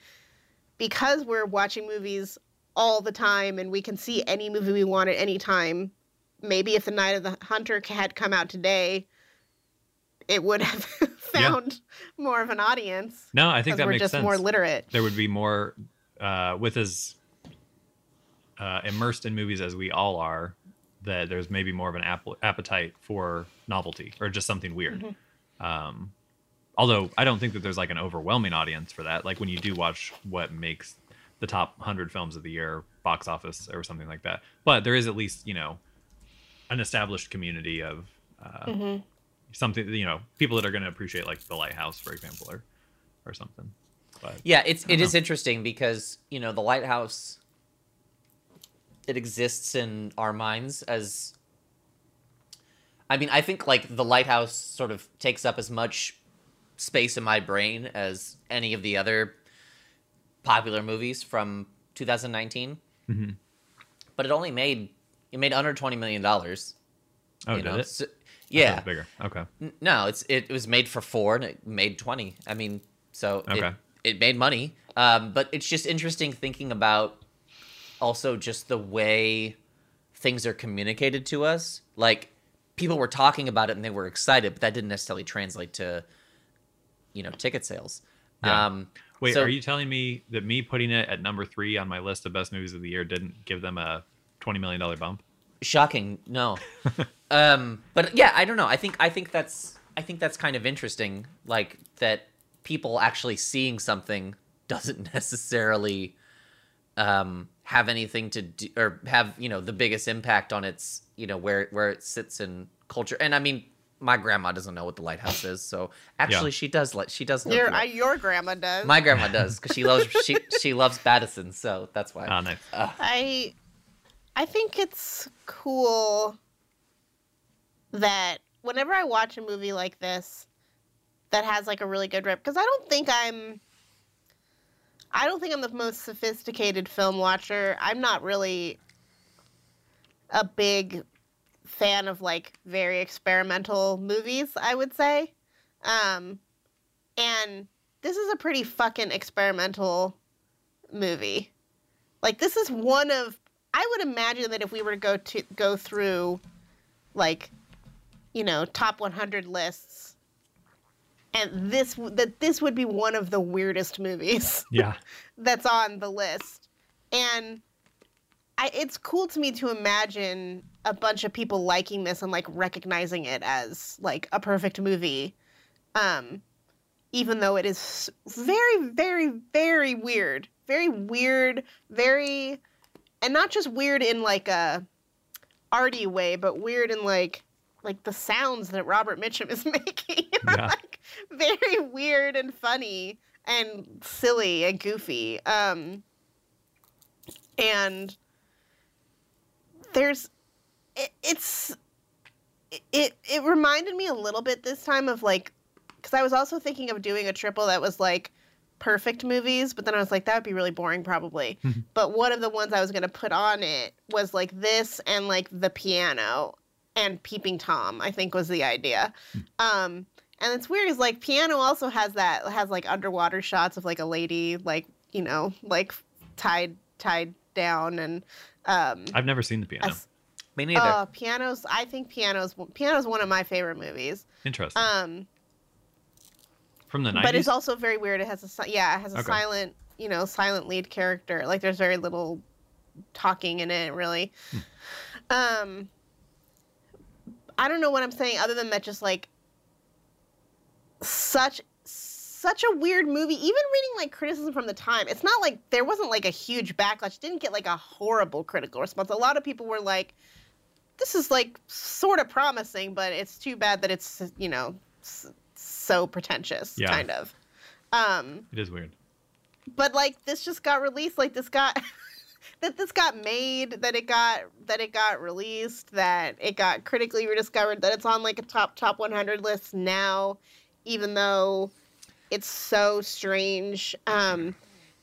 because we're watching movies all the time and we can see any movie we want at any time maybe if the night of the hunter had come out today it would have Yeah. found more of an audience No, I think that we're makes just sense. more literate there would be more uh, with as uh, immersed in movies as we all are that there's maybe more of an app- appetite for novelty or just something weird Mhm. um, although i don't think that there's like an overwhelming audience for that like when you do watch what makes the top 100 films of the year box office or something like that but there is at least you know an established community of uh, Mhm. Something you know people that are going to appreciate like the lighthouse for example or or something but Yeah, it's it don't is interesting because you know the lighthouse. It exists in our minds as. I mean, I think like the lighthouse sort of takes up as much space in my brain as any of the other popular movies from 2019. Mhm. But it only made it made under 20 million dollars. oh you did know? it So- Thought it yeah. bigger okay No, it's it, was made for four and it made twenty. I mean, so Okay. it, it made money. Um, but it's just interesting thinking about also just the way things are communicated to us. Like people were talking about it and they were excited, but that didn't necessarily translate to you know ticket sales. Yeah. Um, Wait, So- are you telling me that me putting it at number three on my list of best movies of the year didn't give them a twenty million dollar bump? Shocking no. Um but yeah i don't know. I think i think that's i think that's kind of interesting like that people actually seeing something doesn't necessarily um have anything to do or have you know the biggest impact on its you know where where it sits in culture. And i mean my grandma doesn't know what the lighthouse is so actually she does like she does know your the- uh, your grandma does. My grandma does because she loves she she loves Pattinson, so that's why. Ah, nice. uh, I I think it's cool that whenever I watch a movie like this that has like a really good rip because I don't think I'm I don't think I'm the most sophisticated film watcher. I'm not really a big fan of like very experimental movies, I would say. Um and this is a pretty fucking experimental movie. Like this is one of I would imagine that if we were to go to go through like you know, top 100 lists and this that this would be one of the weirdest movies Yeah. that's on the list. And I, it's cool to me to imagine a bunch of people liking this and like recognizing it as like a perfect movie. Um, even though it is very, very, very weird. Very weird, very and not just weird in like a arty way, but weird in like like the sounds that Robert Mitchum is making are Yeah. like very weird and funny and silly and goofy. Um, and there's it, it's it it reminded me a little bit this time of like because I was also thinking of doing a triple that was like perfect movies, but then I was like that would be really boring probably. Mhm. but one of the ones I was gonna put on it was like this and like the piano and Peeping Tom. I think was the idea. Um, and it's weird is like piano also has that has like underwater shots of like a lady like you know like tied tied down and um I've never seen the piano. as- Me neither. uh, pianos. I think pianos. Pianos one of my favorite movies. Interesting. Um, From the but it's also very weird. It has a yeah, it has a Okay. silent, you know, silent lead character. Like there's very little talking in it, really. Hmm. Um, I don't know what I'm saying other than that. Just like such such a weird movie. Even reading like criticism from the time, it's not like there wasn't like a huge backlash. It didn't get like a horrible critical response. A lot of people were like, "This is like sort of promising, but it's too bad that it's you know so pretentious." Yeah. Kind of. Um, it is weird. but like this just got released like this got that this got made that it got that it got released that it got critically rediscovered that it's on like a top top 100 list now even though it's so strange um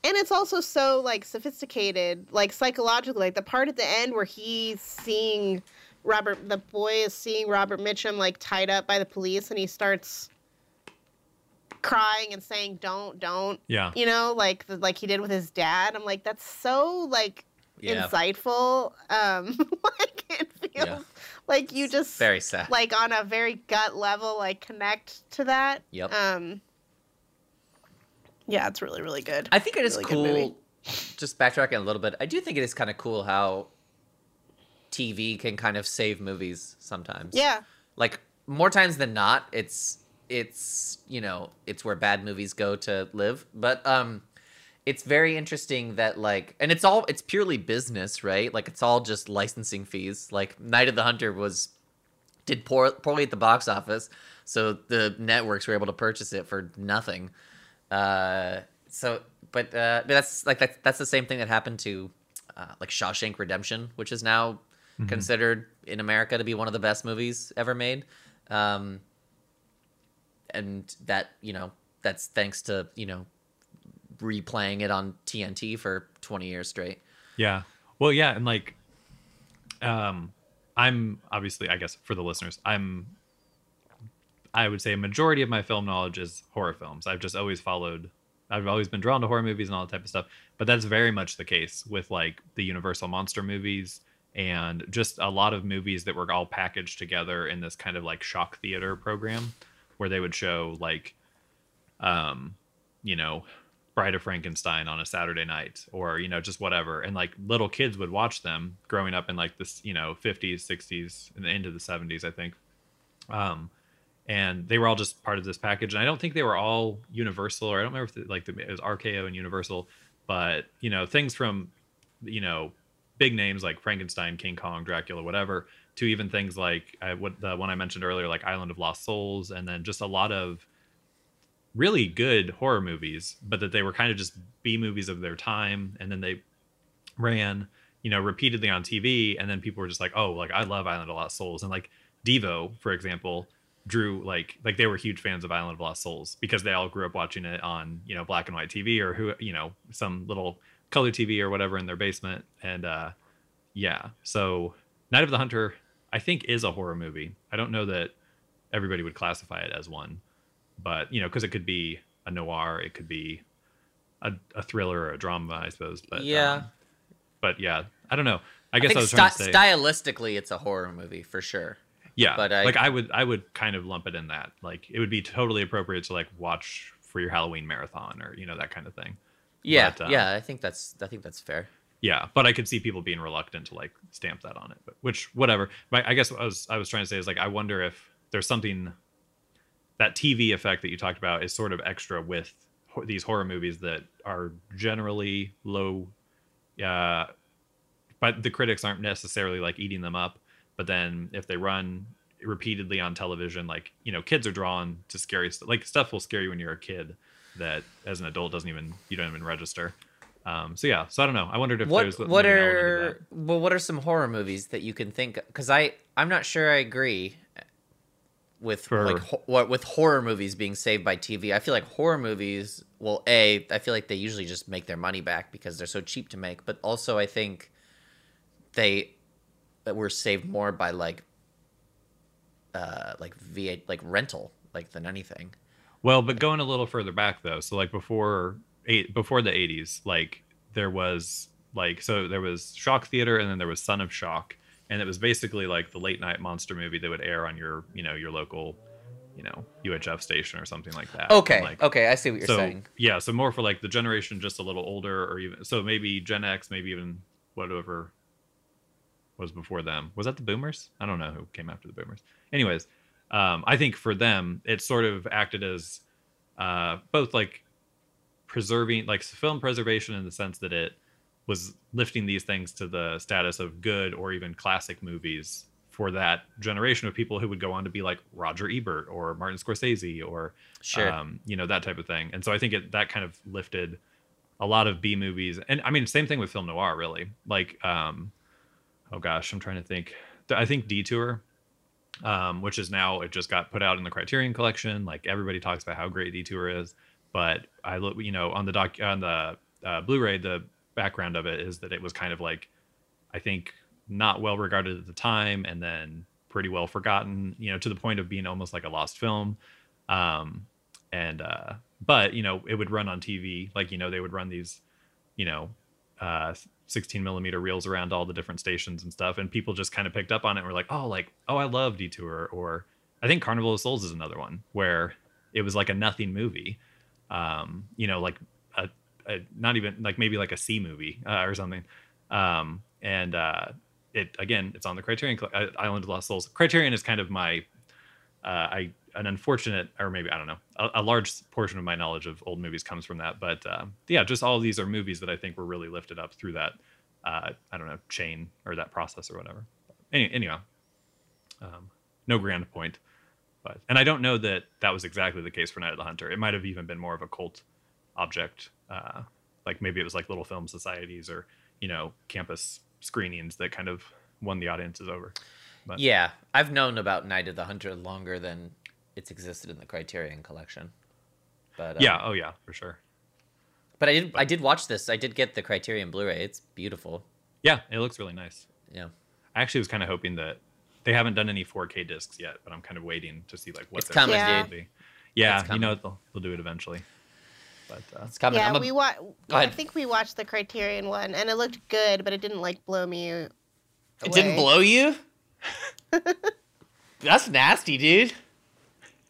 and it's also so like sophisticated like psychologically like the part at the end where he's seeing robert the boy is seeing robert mitchum like tied up by the police and he starts crying and saying don't don't Yeah. you know like the, like he did with his dad i'm like that's so like yeah. insightful um like it feels Yeah. like you just Very sad. like on a very gut level like connect to that Yep. um yeah it's really really good I think it is Really good movie. cool. Just backtracking a little bit, I do think it is kind of cool how TV can kind of save movies sometimes. yeah Like more times than not, it's it's you know it's where bad movies go to live. But um, it's very interesting that like, and it's all it's purely business, right? Like it's all just licensing fees. Like Night of the Hunter was did poor, poorly at the box office, so the networks were able to purchase it for nothing. Uh, so, but uh, but that's like that's that's the same thing that happened to uh, like Shawshank Redemption, which is now Mhm. considered in America to be one of the best movies ever made. Um, and that you know that's thanks to you know replaying it on TNT for 20 years straight. Yeah. Well, yeah, and like, um, I'm obviously, I guess, for the listeners, I'm, I would say a majority of my film knowledge is horror films. I've just always followed, I've always been drawn to horror movies and all that type of stuff. But that's very much the case with like the Universal monster movies and just a lot of movies that were all packaged together in this kind of like shock theater program where they would show like, um, you know, Bride of Frankenstein on a Saturday night or, you know, just whatever. And like little kids would watch them growing up in like this, you know, 50s, 60s, and into the 70s, I think. Um, and they were all just part of this package. And I don't think they were all Universal, or I don't remember if it, like the, it was RKO and Universal, but you know, things from, you know, big names like Frankenstein, King Kong, Dracula, whatever, to even things like uh, what the one I mentioned earlier, like Island of Lost Souls, and then just a lot of really good horror movies, but that they were kind of just B movies of their time, and then they ran, you know, repeatedly on TV, and then people were just like, oh, like I love Island of Lost Souls, and like Devo, for example, drew like like they were huge fans of Island of Lost Souls because they all grew up watching it on you know black and white TV or who you know some little color TV or whatever in their basement, and uh yeah, so Night of the Hunter I think is a horror movie. I don't know that everybody would classify it as one but you know because it could be a noir it could be a, a thriller or a drama i suppose but Yeah. um, but yeah i don't know i guess i, think was trying to say stylistically it's a horror movie for sure. yeah but I- like i would i would kind of lump it in that like it would be totally appropriate to like watch for your halloween marathon or you know that kind of thing Yeah, But, um, yeah, I think that's I think that's fair. Yeah but i could see people being reluctant to like stamp that on it but which whatever but i guess what i was i was trying to say is like i wonder if there's something that tv effect that you talked about is sort of extra with ho- these horror movies that are generally low uh but the critics aren't necessarily like eating them up but then if they run repeatedly on television. Like you know, kids are drawn to scary stuff. Like stuff will scare you when you're a kid that as an adult doesn't even you don't even register. Um, so yeah, so I don't know. I wondered if what there's what maybe an element of are well what are some horror movies that you can think because I I'm not sure I agree with For- like ho- what with horror movies being saved by TV. I feel like horror movies well a I feel like they usually just make their money back because they're so cheap to make, but also I think they were saved more by like uh like via like rental like than anything. Well, but going a little further back though, so like before eight before the eighties, like there was like so there was Shock Theater and then there was Son of Shock, and it was basically like the late night monster movie that would air on your you know your local, you know UHF station or something like that. Okay, Like, okay, I see what you're so saying. yeah, so more for like the generation just a little older or even so maybe Gen X, maybe even whatever was before them. Was that the Boomers? I don't know who came after the Boomers. Anyways, um, I think for them it sort of acted as uh, both like preserving, like film preservation in the sense that it was lifting these things to the status of good or even classic movies for that generation of people who would go on to be like Roger Ebert or Martin Scorsese or Sure. um, you know that type of thing. And so I think it that kind of lifted a lot of B movies, and I mean same thing with film noir, really. Like, um, oh gosh, I'm trying to think. I think Detour, um, which is now it just got put out in the Criterion Collection. Like everybody talks about how great Detour is, but I look, you know, on the doc on the uh, Blu-ray, the background of it is that it was kind of like, I think, not well regarded at the time, and then pretty well forgotten. You know, to the point of being almost like a lost film. Um, and uh, but you know, it would run on TV. Like you know, they would run these, you know, uh 16 millimeter reels around all the different stations and stuff and people just kind of picked up on it and were like oh like oh i love detour or i think carnival of souls is another one where it was like a nothing movie um you know like a, a not even like maybe like a c movie uh, or something um and uh it again it's on the criterion uh, island of lost souls criterion is kind of my uh, I an unfortunate, or maybe I don't know, a, a large portion of my knowledge of old movies comes from that. But uh, yeah, just all these are movies that I think were really lifted up through that, uh, I don't know, chain or that process or whatever. Any, um, no grand point, but and I don't know that that was exactly the case for Night of the Hunter. It might have even been more of a cult object, uh, like maybe it was like little film societies or you know campus screenings that kind of won the audiences over. But Yeah, I've known about Night of the Hunter longer than it's existed in the Criterion collection. But um, yeah, oh yeah, for sure. but I did I did watch this. I did get the Criterion Blu-ray. It's beautiful. Yeah, it looks really nice. Yeah, I actually was kind of hoping that they haven't done any 4K discs yet, but I'm kind of waiting to see like what It's their coming, Yeah. will be. Yeah, It's you know they'll, they'll do it eventually. But uh, it's coming. yeah, I'm a- we wa- I think we watched the Criterion one, and it looked good, but it didn't like blow me. It didn't blow you? That's nasty, dude.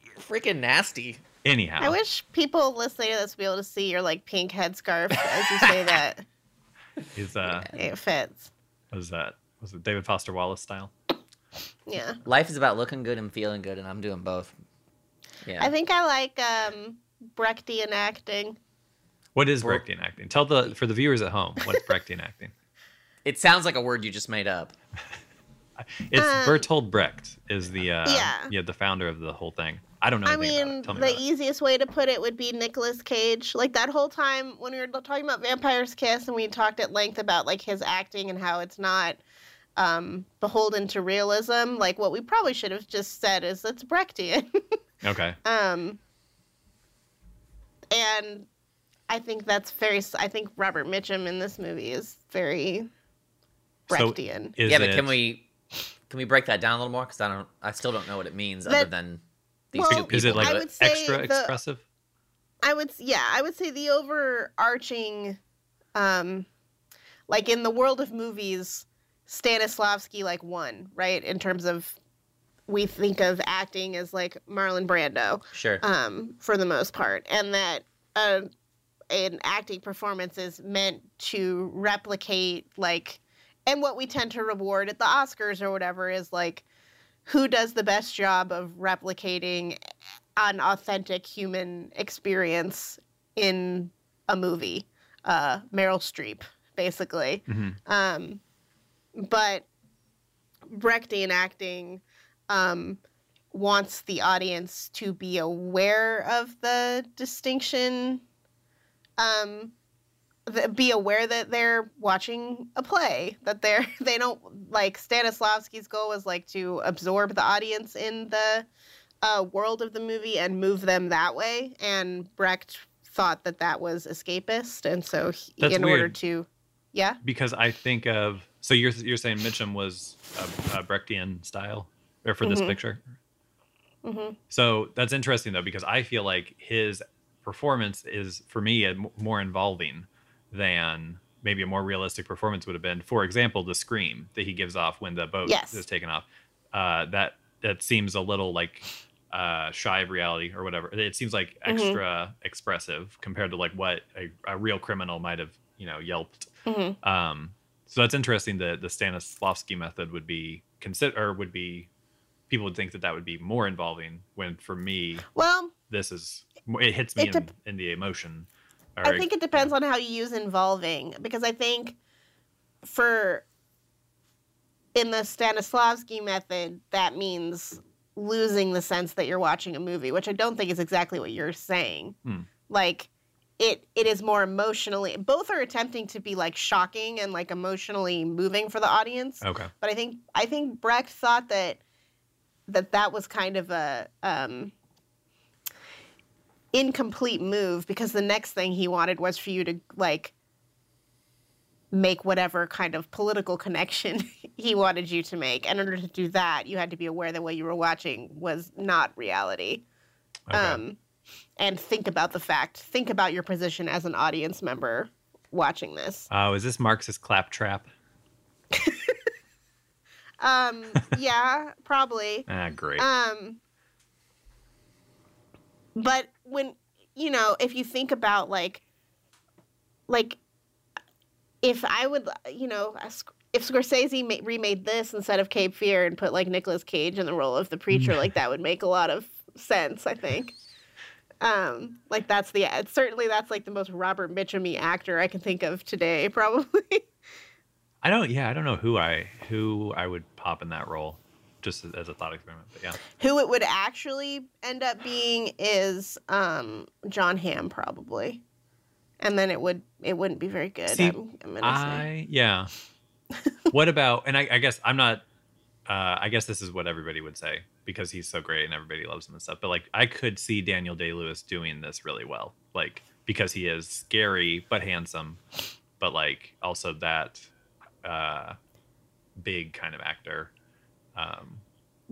You're freaking nasty. anyhow, I wish people listening to this would be able to see your like pink headscarf as you say that. is uh It fits. was that was it David Foster Wallace style? Yeah. Life is about looking good and feeling good, and I'm doing both. Yeah. I think I like um Brechtian acting. What is Bro- Brechtian acting? Tell the for the viewers at home what's Brechtian acting. it sounds like a word you just made up. It's Um, Bertolt Brecht is the uh, Yeah. yeah the founder of the whole thing. I don't know I anything about mean, it. Tell me the about it. easiest way to put it would be Nicolas Cage. Like that whole time when we were talking about Vampire's Kiss and we talked at length about like his acting and how it's not um beholden to realism, like what we probably should have just said is it's Brechtian. Okay, um and I think that's very I think Robert Mitchum in this movie is very So- Brechtian. is yeah, but it, can we can we break that down a little more? Because I don't, I still don't know what it means other than these Well, two people. is it like I would say extra the- expressive? I would, s- yeah, I would say the overarching, um, like in the world of movies, Stanislavski like won, right? In terms of, we think of acting as like Marlon Brando, Sure. um, for the most part, and that uh, an acting performance is meant to replicate like, and what we tend to reward at the Oscars or whatever is like, who does the best job of replicating an authentic human experience in a movie. Uh, Meryl Streep, basically. Mhm. Um, but Brechtian acting um, wants the audience to be aware of the distinction, um, th- be aware that they're watching a play, that they're they don't like Stanislavski's goal was like to absorb the audience in the uh, world of the movie and move them that way, and Brecht thought that that was escapist, and so he, in order to, yeah, because I think of so you're you're saying Mitchum was a, a Brechtian style or for this Mhm. picture. hmm So that's interesting though because I feel like his performance is for me a more involving than maybe a more realistic performance would have been. For example, the scream that he gives off when the boat Yes. is taken off. Uh, that that seems a little like uh, shy of reality or whatever. It seems like Mhm. extra expressive compared to like what a, a real criminal might have you know yelped. hmm Um, so that's interesting that the Stanislavski method would be consider or would be people would think that that would be more involving. When for me, Well, this is it hits me It in, in the emotion. Or, I think it depends on how you use involving because I think for in the Stanislavski method that means losing the sense that you're watching a movie, which I don't think is exactly what you're saying. Hmm. Like it it is more emotionally both are attempting to be like shocking and like emotionally moving for the audience. Okay. But I think I think Brecht thought that that that was kind of a um, incomplete move because the next thing he wanted was for you to like make whatever kind of political connection he wanted you to make. And in order to do that, you had to be aware that what you were watching was not reality. Okay. Um, and think about the fact, think about your position as an audience member watching this. Oh, is this Marxist claptrap? Um, yeah, probably. Ah, great. Um, but when you know, if you think about like, like, if I would, you know, if Scorsese ma- remade this instead of Cape Fear and put like Nicolas Cage in the role of the preacher, like that would make a lot of sense. I think. Um, like that's the certainly that's like the most Robert Mitchum actor I can think of today, probably. I don't. Yeah, I don't know who I who I would pop in that role, just as, a thought experiment. But yeah. Who it would actually end up being is um, John Hamm, probably, and then it would it wouldn't be very good. See, I'm, I'm gonna say. Yeah. what about? And I, I guess I'm not. Uh, I guess this is what everybody would say because he's so great and everybody loves him and stuff. But like, I could see Daniel Day Lewis doing this really well, like because he is scary but handsome, but like also that uh, big kind of actor. Um,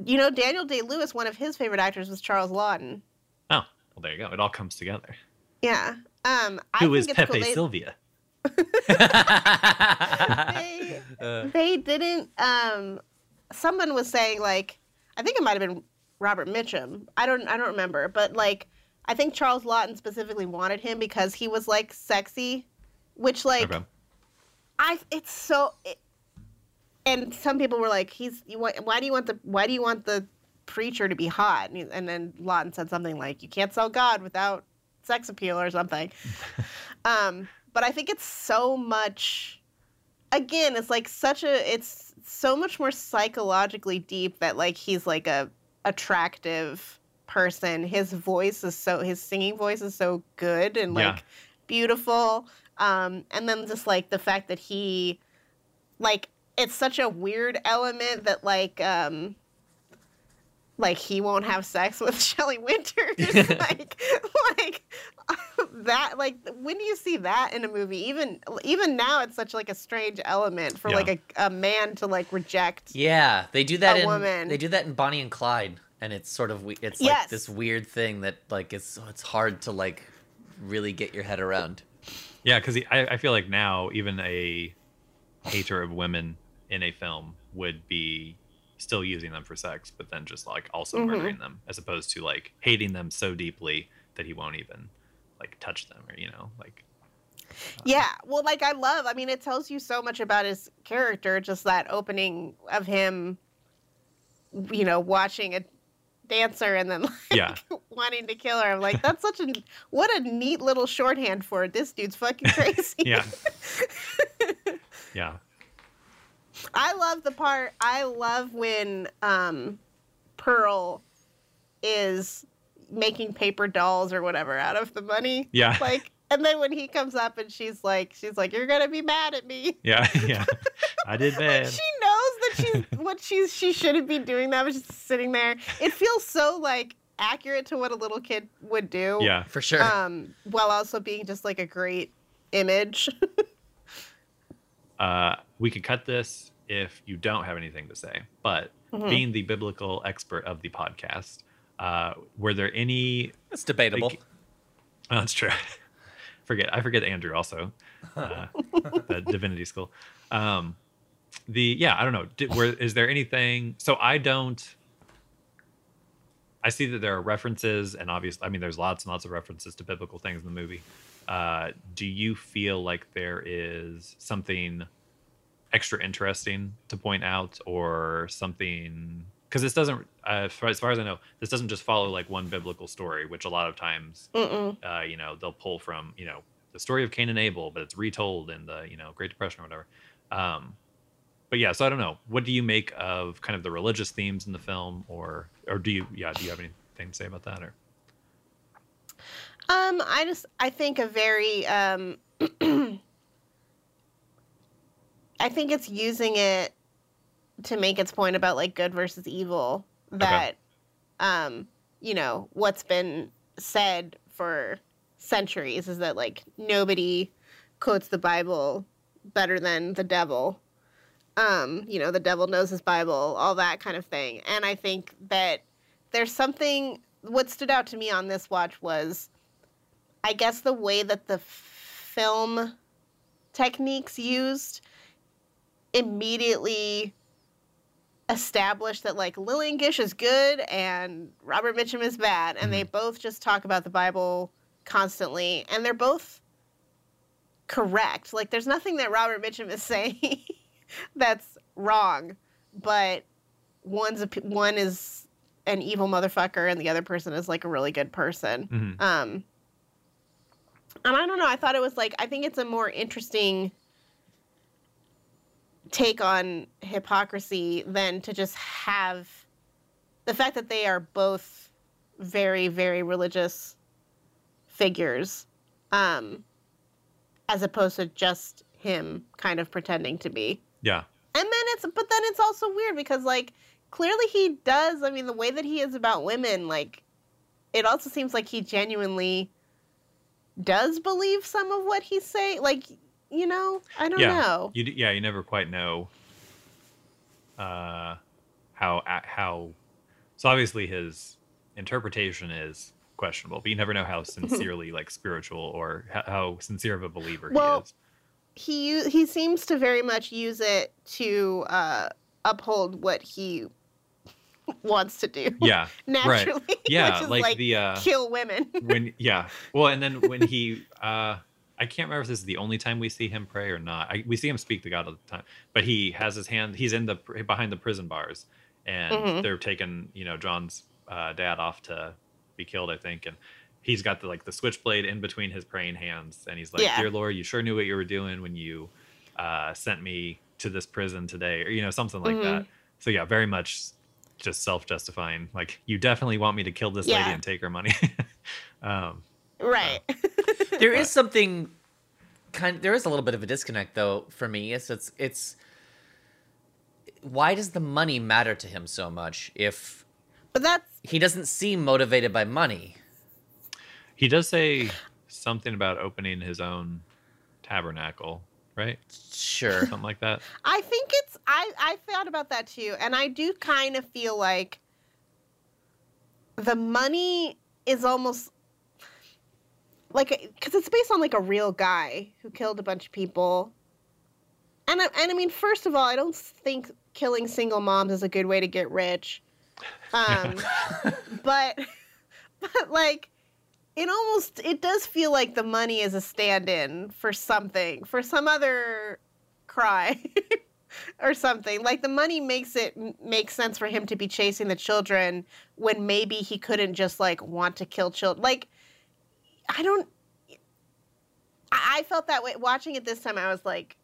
You know, Daniel Day Lewis, one of his favorite actors was Charles Laughton. oh, well, there you go. It all comes together. Yeah. Um, I Who think is it's Pepe cool. They- Sylvia? they, Uh, they didn't. Um, someone was saying like, I think it might have been Robert Mitchum. I don't. I don't remember, but like, I think Charles Laughton specifically wanted him because he was like sexy, which like. okay. I it's so it, and some people were like he's you want, why do you want the why do you want the preacher to be hot and, he, and then Laughton said something like you can't sell God without sex appeal or something um but I think it's so much again it's like such a it's so much more psychologically deep that like he's like a attractive person his voice is so his singing voice is so good and like Yeah. beautiful um and then just like the fact that he like it's such a weird element that like um like he won't have sex with Shelley Winters like like that like when do you see that in a movie even even now it's such like a strange element for Yeah. like a, a man to like reject yeah, they do that A in woman. they do that in Bonnie and Clyde, and it's sort of it's like Yes. this weird thing that like it's it's hard to like really get your head around. Yeah, because I, I feel like now even a hater of women in a film would be still using them for sex, but then just like also Mhm. murdering them, as opposed to like hating them so deeply that he won't even like touch them or you know like Yeah, well, like I love. I mean, it tells you so much about his character. Just that opening of him, you know, watching a dancer and then like, Yeah. wanting to kill her. I'm like, that's such a what a neat little shorthand for it. This dude's fucking crazy. yeah yeah I love the part. I love when um, Pearl is making paper dolls or whatever out of the money. Yeah. Like, and then when he comes up and she's like, she's like, "You're gonna be mad at me." Yeah, yeah. I did bad. She knows that she's what she's she shouldn't be doing that, but she's sitting there. It feels so like accurate to what a little kid would do. Yeah. For sure. Um, while also being just like a great image. Uh, we could cut this if you don't have anything to say. But Mhm. being the biblical expert of the podcast, uh, were there any? It's debatable. like- Oh, that's true. forget I forget Andrew also, uh, the divinity school. Um, the yeah, I don't know. Did, where is there anything? So I don't. I see that there are references, and obviously, I mean, there's lots and lots of references to biblical things in the movie. Uh, do you feel like there is something extra interesting to point out, or something? Because this doesn't, uh, as, far, as far as I know, this doesn't just follow like one biblical story, which a lot of times, uh, you know, they'll pull from, you know, the story of Cain and Abel, but it's retold in the, you know, Great Depression or whatever. Um, but yeah, so I don't know. What do you make of kind of the religious themes in the film, or or do you, yeah, do you have anything to say about that, or? Um, I just I think a very um I think it's using it to make its point about like good versus evil that um you know what's been said for centuries is that like nobody quotes the bible better than the devil. Um you know the devil knows his bible all that kind of thing. And i think that there's something what stood out to me on this watch was i guess the way that the film techniques used immediately established that like Lillian Gish is good and Robert Mitchum is bad, and they both just talk about the Bible constantly, and they're both correct. Like there's nothing that Robert Mitchum is saying that's wrong, but one's a, one is an evil motherfucker, and the other person is like a really good person. Mhm. Um, and I don't know. I thought it was like I think it's a more interesting take on hypocrisy than to just have the fact that they are both very very religious figures um as opposed to just him kind of pretending to be Yeah, and then it's but then it's also weird because like clearly he does i mean the way that he is about women like it also seems like he genuinely does believe some of what he's saying like you know i don't Yeah. know you d- yeah, you never quite know uh, how how. So obviously his interpretation is questionable, but you never know how sincerely like spiritual or how, how sincere of a believer Well, he is. he he seems to very much use it to uh uphold what he wants to do Yeah, naturally yeah, which is like, like, the uh, kill women when yeah well and then when he uh i can't remember if this is the only time we see him pray or not I, we see him speak to god all the time but he has his hand he's in the behind the prison bars and Mhm. they're taking you know john's uh, dad off to be killed i think and he's got the like the switchblade in between his praying hands and he's like Yeah. dear lord you sure knew what you were doing when you uh sent me to this prison today or you know something like Mhm. that so yeah very much just self-justifying like you definitely want me to kill this lady and take her money. Um right. there is something kind there is a little bit of a disconnect though for me. It's it's it's why does the money matter to him so much if but that's he doesn't seem motivated by money? He does say something about opening his own tabernacle, right? sure. Something like that. I think it's I I thought about that too, and I do kind of feel like the money is almost like because it's based on like a real guy who killed a bunch of people, and I, and I mean, first of all, I don't think killing single moms is a good way to get rich, um, but but like it almost it does feel like the money is a stand-in for something for some other cry or something like the money makes it make sense for him to be chasing the children when maybe he couldn't just like want to kill children like i don't i felt that way watching it this time i was like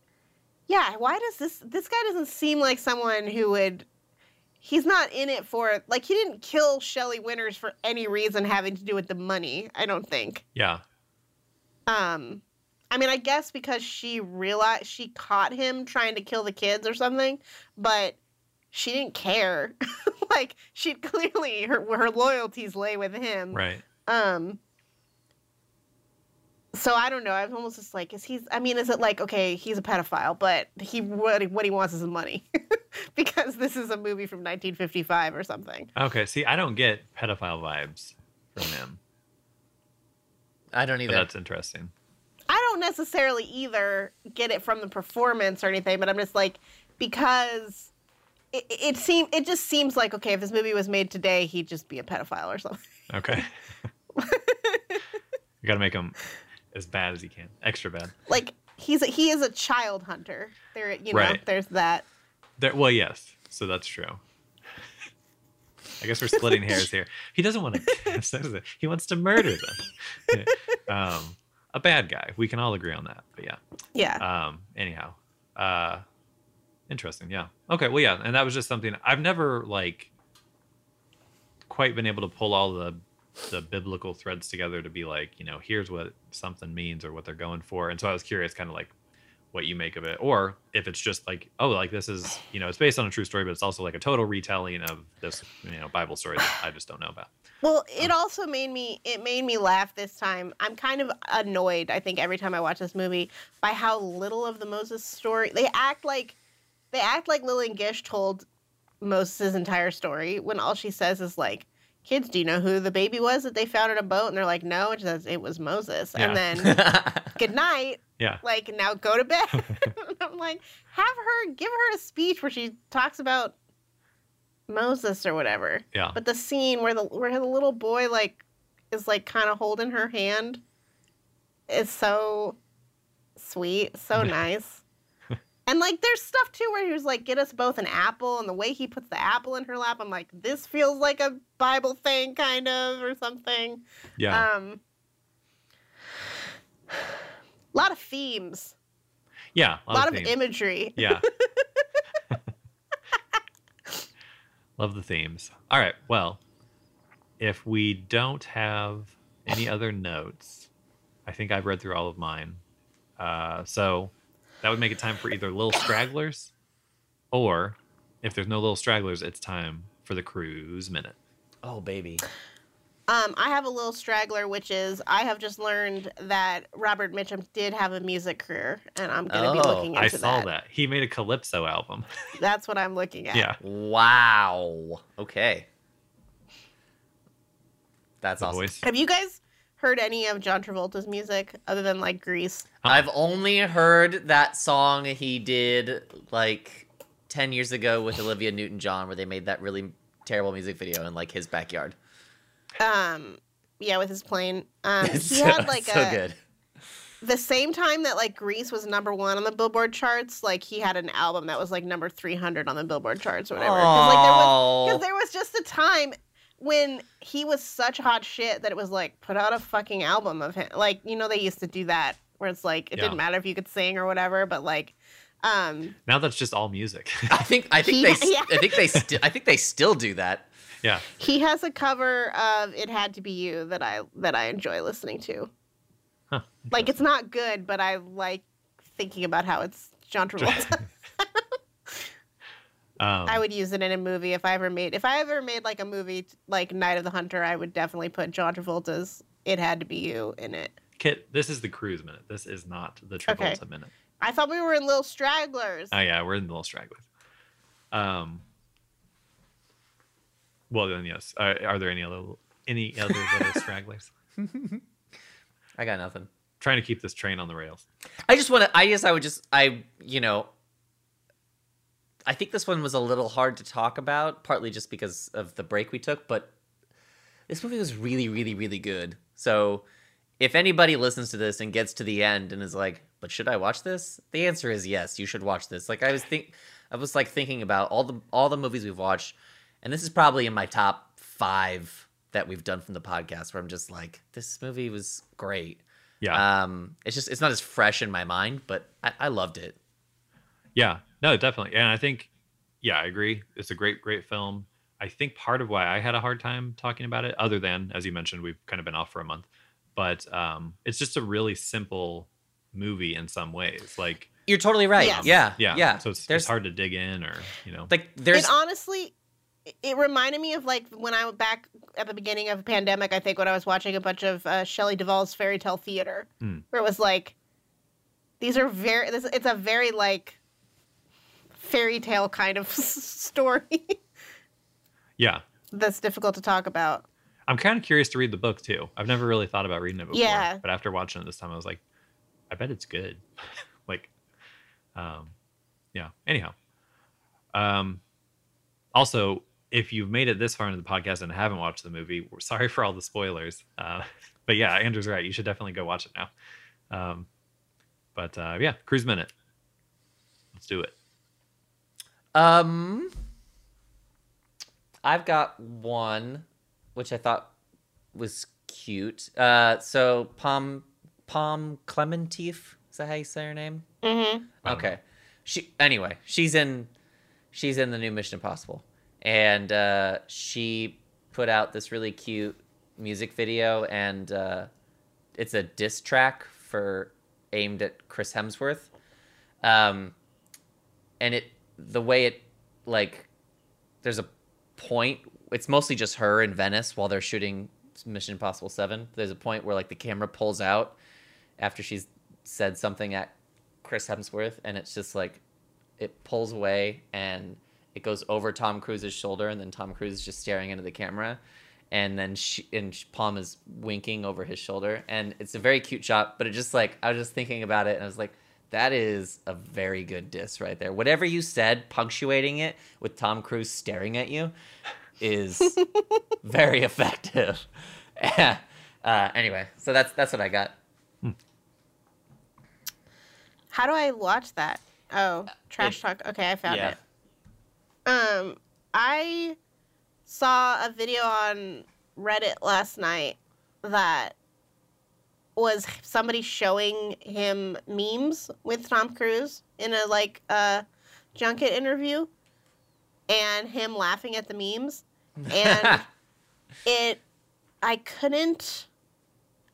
yeah why does this this guy doesn't seem like someone who would he's not in it for like he didn't kill Shelley Winters for any reason having to do with the money. I don't think. Yeah. Um, I mean, I guess because she realized she caught him trying to kill the kids or something, but she didn't care. like she clearly her her loyalties lay with him. Right. Um. So I don't know. I'm almost just like, is he's? I mean, is it like okay, he's a pedophile, but he what he, what he wants is money, because this is a movie from 1955 or something. Okay. See, I don't get pedophile vibes from him. I don't But either. that's interesting. Don't necessarily either get it from the performance or anything, but I'm just like because it, it seem it just seems like okay, if this movie was made today, he'd just be a pedophile or something. Okay. you got to make him as bad as he can, extra bad. Like he's a, he is a child hunter. There, you know, Right. there's that. There, well, yes. So that's true. I guess we're splitting hairs here. He doesn't want to. he wants to murder them. um, a bad guy. We can all agree on that. But yeah. Yeah. Um, anyhow, uh, interesting. Yeah. Okay. Well, yeah, and that was just something I've never like quite been able to pull all the the biblical threads together to be like, you know, here's what something means or what they're going for. And so I was curious, kind of like what you make of it, or if it's just like, oh, like this is, you know, it's based on a true story, but it's also like a total retelling of this, you know, Bible story that I just don't know about. Well, it um, also made me it made me laugh this time. I'm kind of annoyed, I think, every time I watch this movie by how little of the Moses story they act like they act like Lillian Gish told Moses' entire story when all she says is like, Kids, do you know who the baby was that they found in a boat? And they're like, No, she says it was Moses. And then good night. Yeah. Like now go to bed. I'm like, have her give her a speech where she talks about Moses or whatever. Yeah. But the scene where the where the little boy like is like kind of holding her hand is so sweet, so nice. And like there's stuff too where he was like, get us both an apple, and the way he puts the apple in her lap, I'm like, this feels like a Bible thing, kind of, or something. Yeah. Um a lot of themes, yeah. a lot of themes. imagery. Yeah. Love the themes. All right. Well, if we don't have any other notes, I think I've read through all of mine. Uh, so that would make it time for either little stragglers, or if there's no little stragglers, it's time for the cruise minute. oh baby. Um, I have a little straggler, which is I have just learned that Robert Mitchum did have a music career, and I'm going to be Oh, looking into that. I saw that. that. He made a calypso album. That's what I'm looking at. yeah. Wow. Okay. That's The awesome. voice. Have you guys heard any of John Travolta's music other than like Grease? I've only heard that song he did like 10 years ago with Olivia Newton John where they made that really terrible music video in like his backyard. Um, yeah, with his plane. Um, he so, had like so a good. the same time that like Grease was number one on the Billboard charts. Like he had an album that was like number 300 on the Billboard charts or whatever. Because like there was because Oh. there was just a time when he was such hot shit that it was like put out a fucking album of him. Like you know they used to do that where it's like it Yeah. didn't matter if you could sing or whatever, but like. Um, Now that's just all music. I think I think He- they yeah. I think they sti- I think they still do that. yeah. he has a cover of "It Had to Be You" that I that I enjoy listening to. Huh. Like it's not good, but I like thinking about how it's John Travolta. Um, I would use it in a movie if I ever made if I ever made like a movie like Night of the Hunter. I would definitely put John Travolta's "It Had to Be You" in it. Kit, this is the cruise minute. This is not the Travolta Okay. minute. I thought we were in Little Stragglers. Oh yeah, we're in little stragglers. Um. Well then, yes. Are, are there any other any other little stragglers? I got nothing. Trying to keep this train on the rails. I just want to. I guess I would just. I you know. I think this one was a little hard to talk about, partly just because of the break we took. But this movie was really, really, really good. So, if anybody listens to this and gets to the end and is like, "But should I watch this?" The answer is yes. You should watch this. Like I was think, I was like thinking about all the all the movies we've watched, and this is probably in my top five that we've done from the podcast. Where I'm just like, this movie was great. Yeah, Um, it's just it's not as fresh in my mind, but I, I loved it. yeah. No, definitely. And I think, yeah, I agree. It's a great, great film. I think part of why I had a hard time talking about it, other than as you mentioned, we've kind of been off for a month, but um, it's just a really simple movie in some ways. Like, You're totally right. Yes. Yeah. yeah, Yeah. So it's, there's it's hard to dig in, or you know, like there's it honestly it- it reminded me of like when I went back at the beginning of the pandemic, I think when I was watching a bunch of uh, Shelley Duvall's fairy tale theater, Hmm. where it was like, these are very, this, it's a very like fairy tale kind of story yeah. that's difficult to talk about. I'm kind of curious to read the book too. I've never really thought about reading it before. Yeah. But after watching it this time, I was like, I bet it's good. like, um, yeah. Anyhow, um, also, if you've made it this far into the podcast and haven't watched the movie, we're sorry for all the spoilers. Uh, but yeah, Andrew's right. You should definitely go watch it now. Um, but uh, yeah, Cruise Minute. Let's do it. Um, I've got one, which I thought was cute. Uh, so Pom Pom Klementieff is that how you say her name? Mm-hmm. Okay. She anyway, she's in she's in the new Mission Impossible. And uh she put out this really cute music video and uh it's a diss track for aimed at Chris Hemsworth. Um and it the way it like there's a point it's mostly just her in Venice while they're shooting Mission Impossible 7. There's a point where like the camera pulls out after she's said something at Chris Hemsworth, and it's just like it pulls away and it goes over Tom Cruise's shoulder, and then Tom Cruise is just staring into the camera, and then she and Pom is winking over his shoulder, and it's a very cute shot. But it just like I was just thinking about it, and I was like, that is a very good diss right there. Whatever you said, punctuating it with Tom Cruise staring at you, is very effective. uh, anyway, so that's that's what I got. How do I watch that? Oh, trash It- talk. Okay, I found yeah. it. Um, I saw a video on Reddit last night that was somebody showing him memes with Tom Cruise in a like uh junket interview and him laughing at the memes and it I couldn't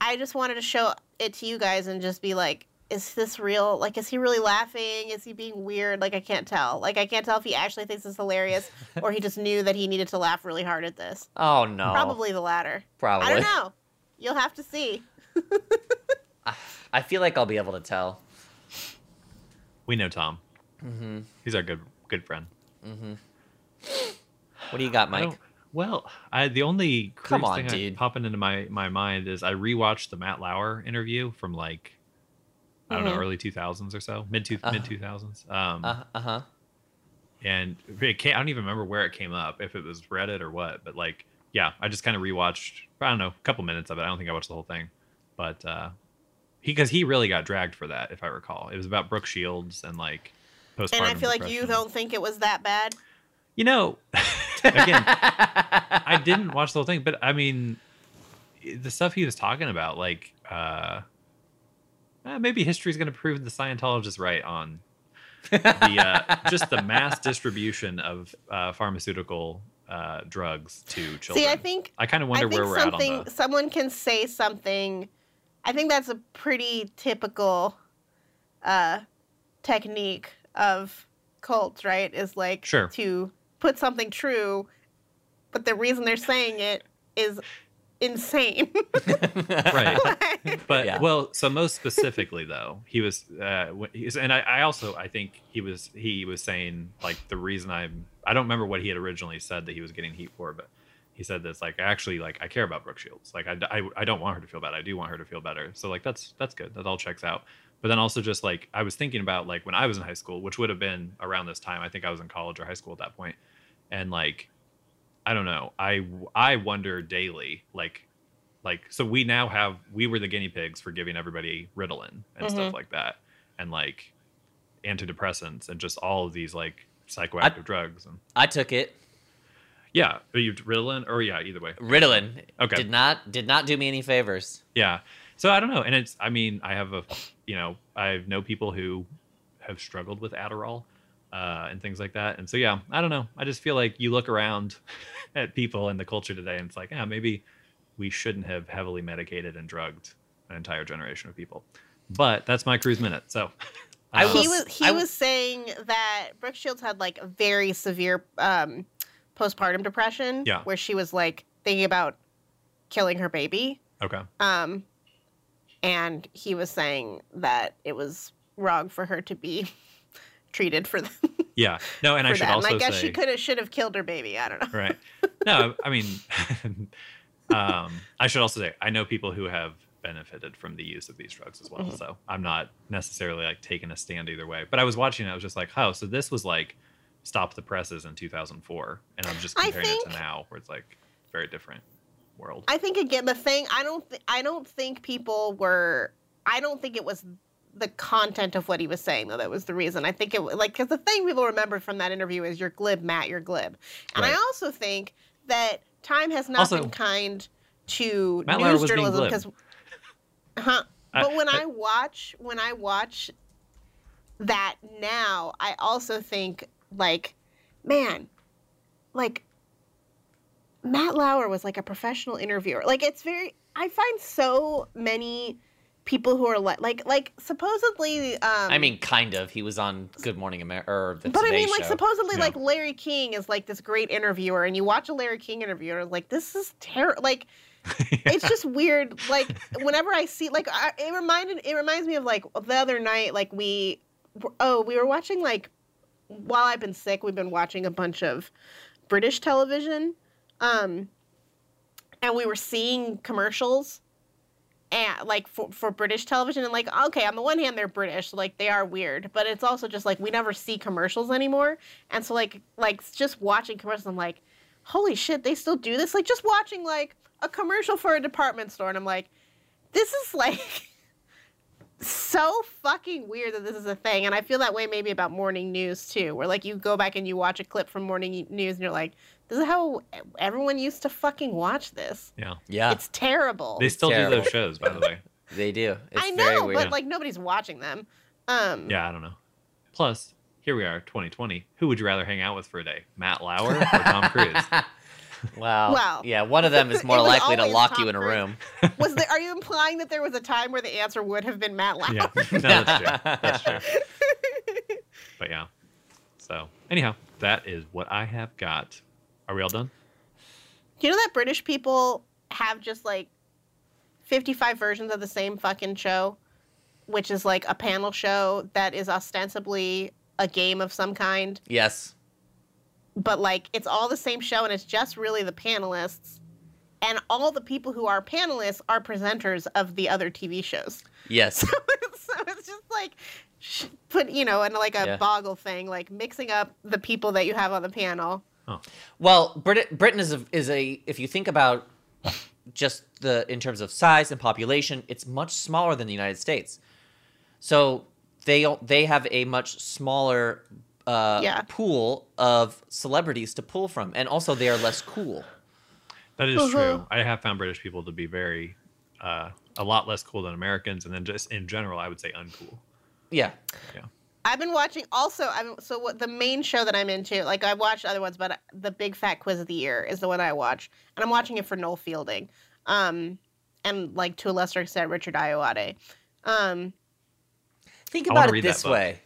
I just wanted to show it to you guys and just be like is this real? Like, is he really laughing? Is he being weird? Like, I can't tell. Like, I can't tell if he actually thinks it's hilarious or he just knew that he needed to laugh really hard at this. oh no, Probably the latter. probably. I don't know. You'll have to see. I feel like I'll be able to tell. We know Tom. Mm-hmm. He's our good good friend. Mm-hmm. What do you got, Mike? don't- Well, I the only Come on, thing I- dude. popping into my my mind is I rewatched the Matt Lauer interview from like I don't know Mhm. early two thousands or so mid two Uh-huh. mid two thousands. Um, Uh huh. and it came, I don't even remember where it came up if it was Reddit or what, but like yeah, I just kind of rewatched I don't know a couple minutes of it. I don't think I watched the whole thing, but uh, he because he really got dragged for that if I recall. It was about Brooke Shields and like postpartum. And I feel like you don't think it was that bad. You know, again, I didn't watch the whole thing, but I mean, the stuff he was talking about, like, uh, eh, maybe history's going to prove the Scientologists right on the uh, just the mass distribution of uh, pharmaceutical uh, drugs to children. See, I think I kind of I wonder think where we're at something on the. someone can say something. I think that's a pretty typical uh, technique of cults, right? Is like Sure. to put something true, but the reason they're saying it is insane. Right. But Yeah. well, so most specifically though, he was, uh, he's, and I, I also I think he was he was saying like the reason I'm I don't remember what he had originally said that he was getting heat for, but he said this like actually like I care about Brooke Shields, like I, I, I don't want her to feel bad, I do want her to feel better, so like that's that's good, that all checks out. But then also just like I was thinking about like when I was in high school, which would have been around this time. I think I was in college or high school at that point, and like I don't know, I I wonder daily like like so we now have we were the guinea pigs for giving everybody ritalin and stuff Mhm. like that and like antidepressants and just all of these like psychoactive drugs and I took it. Yeah are you ritalin or yeah either way Ritalin. Okay. Did not did not do me any favors. yeah so i don't know and it's i mean i have a you know i know people who have struggled with adderall uh, and things like that. And so yeah, I don't know. I just feel like you look around at people in the culture today, and it's like, yeah, maybe we shouldn't have heavily medicated and drugged an entire generation of people. But that's my cruise minute. So I uh, he was he I- was saying that Brooke Shields had like very severe um, postpartum depression. Yeah. Where she was like thinking about killing her baby. okay. Um, and he was saying that it was wrong for her to be treated for, th- Yeah. No, and I should that. also and I guess say she could have should have killed her baby. I don't know. right. No, I mean, um, I should also say I know people who have benefited from the use of these drugs as well. Mhm. So I'm not necessarily like taking a stand either way. But I was watching it, I was just like, oh, so this was like stop the presses in 2004, and I'm just I comparing it to now, where it's like very different world. I think again the thing I don't th- I don't think people were I don't think it was the content of what he was saying though that was the reason. I think it was like because the thing people remember from that interview is you're glib, Matt, you're glib, and I also think that time has not Also, been kind to Matt news journalism because. Huh. I- But when I- I watch when I watch that now, I also think like, man, like Matt Lauer was like a professional interviewer. Like it's very I find so many people who are like like like supposedly um I mean, kind of. He was on Good Morning America or the but I Today mean, like, Show. supposedly, Yeah. like Larry King is like this great interviewer, and you watch a Larry King interview, and like, this is terrible. Like, it's just weird. Like, whenever I see, like, I, it reminded, it reminds me of like the other night, like we, oh, we were watching like, while I've been sick, we've been watching a bunch of British television, um, and we were seeing commercials and like for, for British television and like okay on the one hand they're British so, like they are weird but it's also just like we never see commercials anymore and so like like just watching commercials I'm like holy shit they still do this? Like just watching like a commercial for a department store and I'm like this is like so fucking weird that this is a thing and I feel that way maybe about morning news too where like you go back and you watch a clip from morning news and you're like this is how everyone used to fucking watch this yeah. yeah, it's terrible They still do those shows, by the way. they do. It's I very know, weird. but like nobody's watching them. Um, Yeah, I don't know. Plus, here we are, 2020. Who would you rather hang out with for a day, Matt Lauer or Tom Cruise? Wow. Well, yeah, one of them is more likely to lock you in a room. was there? Are you implying that there was a time where the answer would have been Matt Lauer? yeah, no, that's true. That's true. But yeah. So anyhow, that is what I have got. Are we all done? Do you know that British people have just like fifty-five versions of the same fucking show, which is like a panel show that is ostensibly a game of some kind, yes. But like it's all the same show and it's just really the panelists. And all the people who are panelists are presenters of the other TV shows. Yes. so it's just like put you know in like a Yeah. boggle thing like mixing up the people that you have on the panel Oh. Well, Brit- Britain is a, is a if you think about just the in terms of size and population, it's much smaller than the United States. So they they have a much smaller uh, Yeah. pool of celebrities to pull from, and also they are less cool. That is Uh-huh. true. I have found British people to be very, uh, a lot less cool than Americans, and then just in general, I would say uncool. Yeah, Yeah. i've been watching also i'm so what the main show that i'm into like I've watched other ones but the big fat quiz of the year is the one i watch and i'm watching it for noel fielding um and like to a lesser extent richard Ayoade. um think about it this way: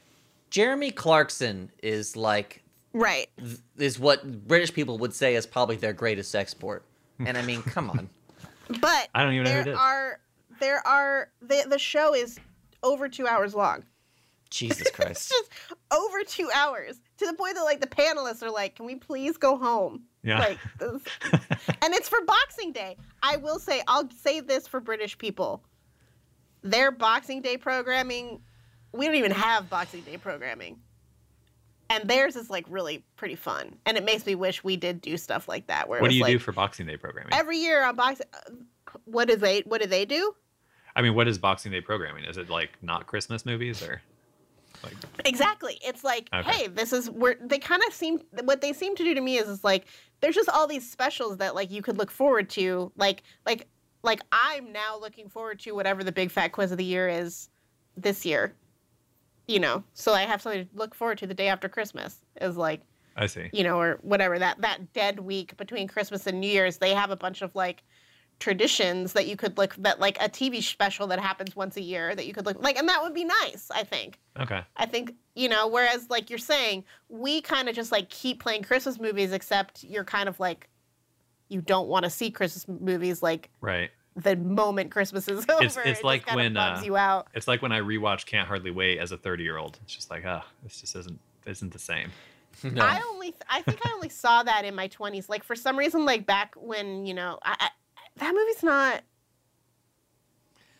Jeremy Clarkson is like right th- is what British people would say is probably their greatest export. And I mean, come on. but I don't even know who it there is. are there are the the show is over two hours long Jesus it's Christ. just over two hours to the point that like the panelists are like can we please go home Yeah. like this, and it's for boxing day i will say i'll say this for british people their boxing day programming we don't even have boxing day programming and theirs is like really pretty fun and it makes me wish we did do stuff like that where what do you like do for Boxing Day programming? every year on boxing uh, what do they what do they do I mean, what is Boxing Day programming? Is it like not Christmas movies or like? Exactly. It's like, Okay. hey, this is where they kind of seem what they seem to do to me is is like there's just all these specials that like you could look forward to. Like like like I'm now looking forward to whatever the big fat quiz of the year is this year. You know, so I have something to look forward to the day after Christmas. Is like, I see. you know, or whatever that that dead week between Christmas and New Year's, they have a bunch of like traditions that you could look that like a TV special that happens once a year that you could look like, and that would be nice. I think. Okay. I think you know. Whereas, like you're saying, we kind of just like keep playing Christmas movies, except you're kind of like you don't want to see Christmas movies like Right. The moment Christmas is over. It's- it's It like kinda when, uh, you out. It's like when I rewatch Can't Hardly Wait as a 30 year old. It's just like, ah, this just isn't isn't the same. No. I only, I think I only saw that in my twenties. Like for some reason, like back when you know, I, I, that movie's not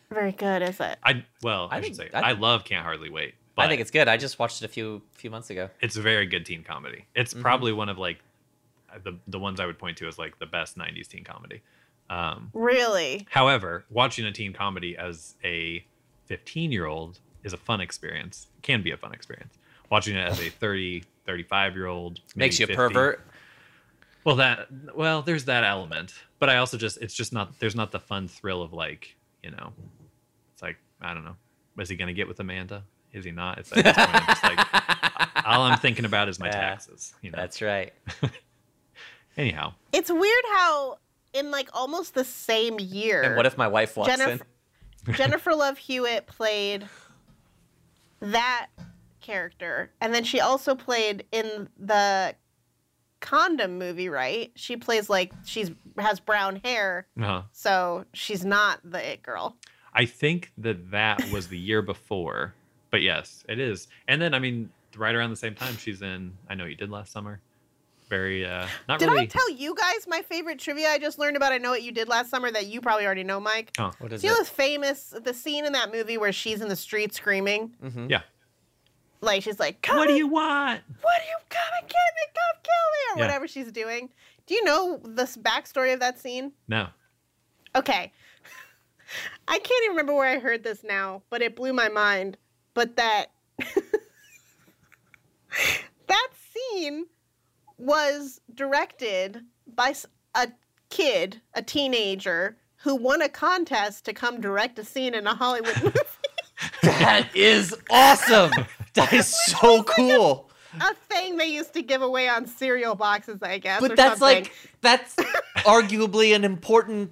very good, is it? I well, I, I should think- say I- I, love Can't Hardly Wait. But I think it's good. I just watched it a few few months ago. it's a very good teen comedy. It's Mhm. probably one of like the the ones I would point to as like the best 90s teen comedy. Um, Really? however, watching a teen comedy as a 15 year old is a fun experience. Can be a fun experience. Watching it as a 30, 35 year old Makes you a pervert. Well, that well, there's that element, but I also just it's just not there's not the fun thrill of like you know, it's like I don't know, is he gonna get with Amanda? Is he not? It's like, at this point, I'm just like all I'm thinking about is my Yeah, taxes. You know. That's right. Anyhow, It's weird how in like almost the same year. And what if my wife walks Jennifer, Jennifer Love Hewitt played that character, and then she also played in the condom movie. Right? She plays like she's has brown hair, uh, so she's not the it girl. I think that that was the year before, but yes, it is. And then I mean, right around the same time, she's in. I know you did last summer. Very uh, not Did really. I tell you guys my favorite trivia I just learned about? I know what you did last summer that you probably already know, Mike. oh, What is Do you know it? the famous the scene in that movie where she's in the street screaming? mm-hmm. yeah. Like she's like, "Come What do you want? What do you come and get me? Come kill me!" or Yeah. whatever she's doing. Do you know the backstory of that scene? No. Okay, I can't even remember where I heard this now, but it blew my mind. But that that scene was directed by a kid, a teenager who won a contest to come direct a scene in a Hollywood movie. That is awesome. That is so cool. a thing they used to give away on cereal boxes, I guess. or But that's something. like that's arguably an important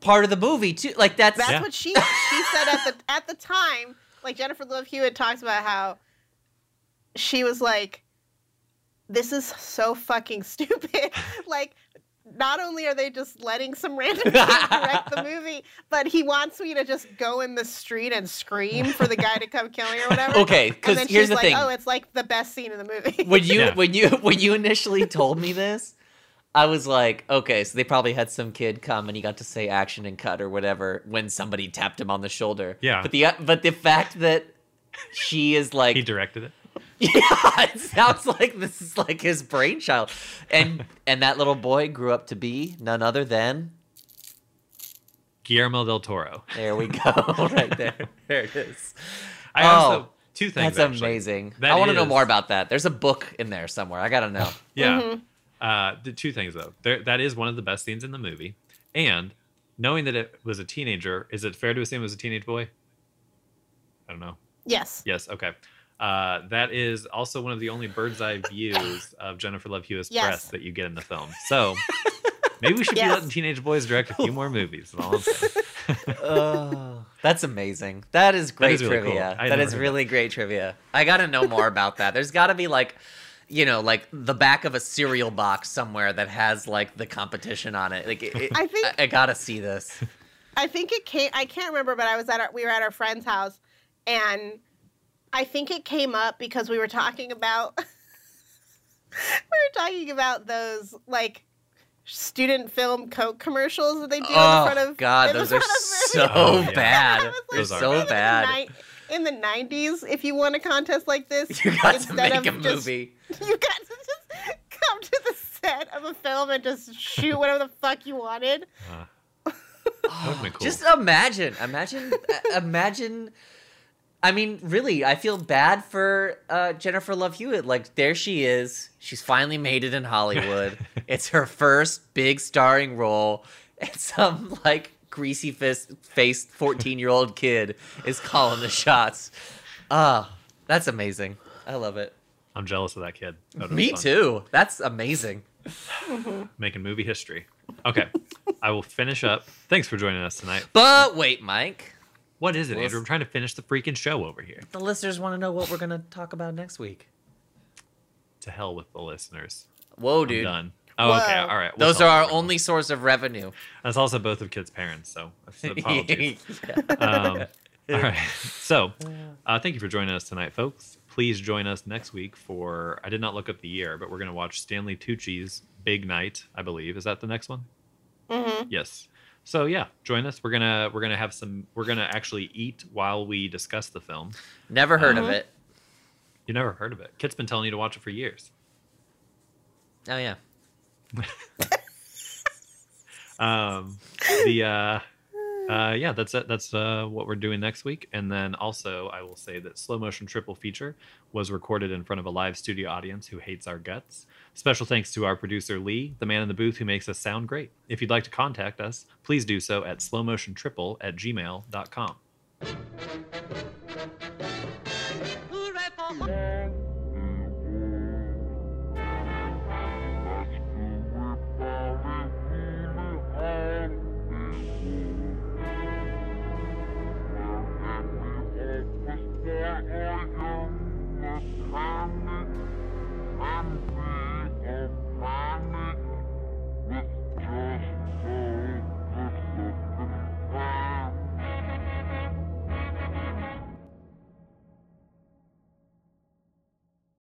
part of the movie too. Like that's That's Yeah. what she she said at the at the time. Like Jennifer Love Hewitt talks about how she was like, "This is so fucking stupid." like, not only are they just letting some random kid direct the movie, but he wants me to just go in the street and scream for the guy to come kill me or whatever. okay. And Because then here's she's the like, thing: "Oh, it's like the best scene in the movie." when you Yeah. when you when you initially told me this, I was like, okay, so they probably had some kid come and he got to say action and cut or whatever when somebody tapped him on the shoulder. Yeah. But the uh, but the fact that she is like He directed it. Yeah, it sounds like this is like his brainchild, and and that little boy grew up to be none other than. Guillermo del Toro. There we go, right there. There it is. I Oh, also two things. That's actually. amazing. That I want to know more about that. There's a book in there somewhere. I gotta know. Yeah. Mhm. Uh, the two things though. There, that is one of the best scenes in the movie, and knowing that it was a teenager, is it fair to assume it was a teenage boy? I don't know. yes. Yes. Okay. Uh, that is also one of the only bird's eye views of Jennifer Love Hewitt's Yes. breasts that you get in the film. So maybe we should Yes. be letting teenage boys direct a few more movies. is all I'm saying. oh, that's amazing. That is great is really cool. trivia. I had That never is heard really great trivia. I gotta know more about that. There's gotta be like, you know, like the back of a cereal box somewhere that has like the competition on it. Like, it, it- I think- I, I gotta see this. I think it came. I can't remember, but I was at our, we were at our friend's house, and I think it came up because we were talking about we were talking about those like student film Coke commercials that they do in Oh front of. God, those are so movies. Bad. I Those are so bad. In the ni- In the '90s, if you won a contest like this, You got to instead make a of just- movie. you got to just come to the set of a film and just shoot whatever the fuck you wanted. Uh, would've been cool. Just imagine, imagine, imagine. I mean, really, I feel bad for uh, Jennifer Love Hewitt. Like, there she is. She's finally made it in Hollywood. it's her first big starring role, and some like greasy fist faced fourteen year old kid is calling the shots. Ah, That's amazing. I love it. I'm jealous of that kid. That Me too. That's amazing. Making movie history. Okay, I will finish up. Thanks for joining us tonight. But wait, Mike. What is it, Well, Andrew? I'm trying to finish the freaking show over here. The listeners want to know what we're gonna talk about next week. To hell with the listeners. Whoa, I'm dude. done. Oh, okay. All right. we'll Those are our everyone. only source of revenue. That's also both of kids' parents, so that's apologies. um, all right. So, uh, thank you for joining us tonight, folks. Please join us next week for. I did not look up the year, but we're going to watch Stanley Tucci's Big Night. I believe is that the next one. Mm-hmm. Yes. So yeah, join us. We're gonna we're gonna have some. We're gonna actually eat while we discuss the film. Never heard of Mhm. it. You never heard of it? Kit's been telling you to watch it for years. Oh yeah. Um, the uh, uh, yeah, that's it. That's uh, what we're doing next week. And then also, I will say that slow motion triple feature was recorded in front of a live studio audience who hates our guts. Special thanks to our producer Lee, the man in the booth who makes us sound great. If you'd like to contact us, please do so at slowmotiontriple at gmail.com.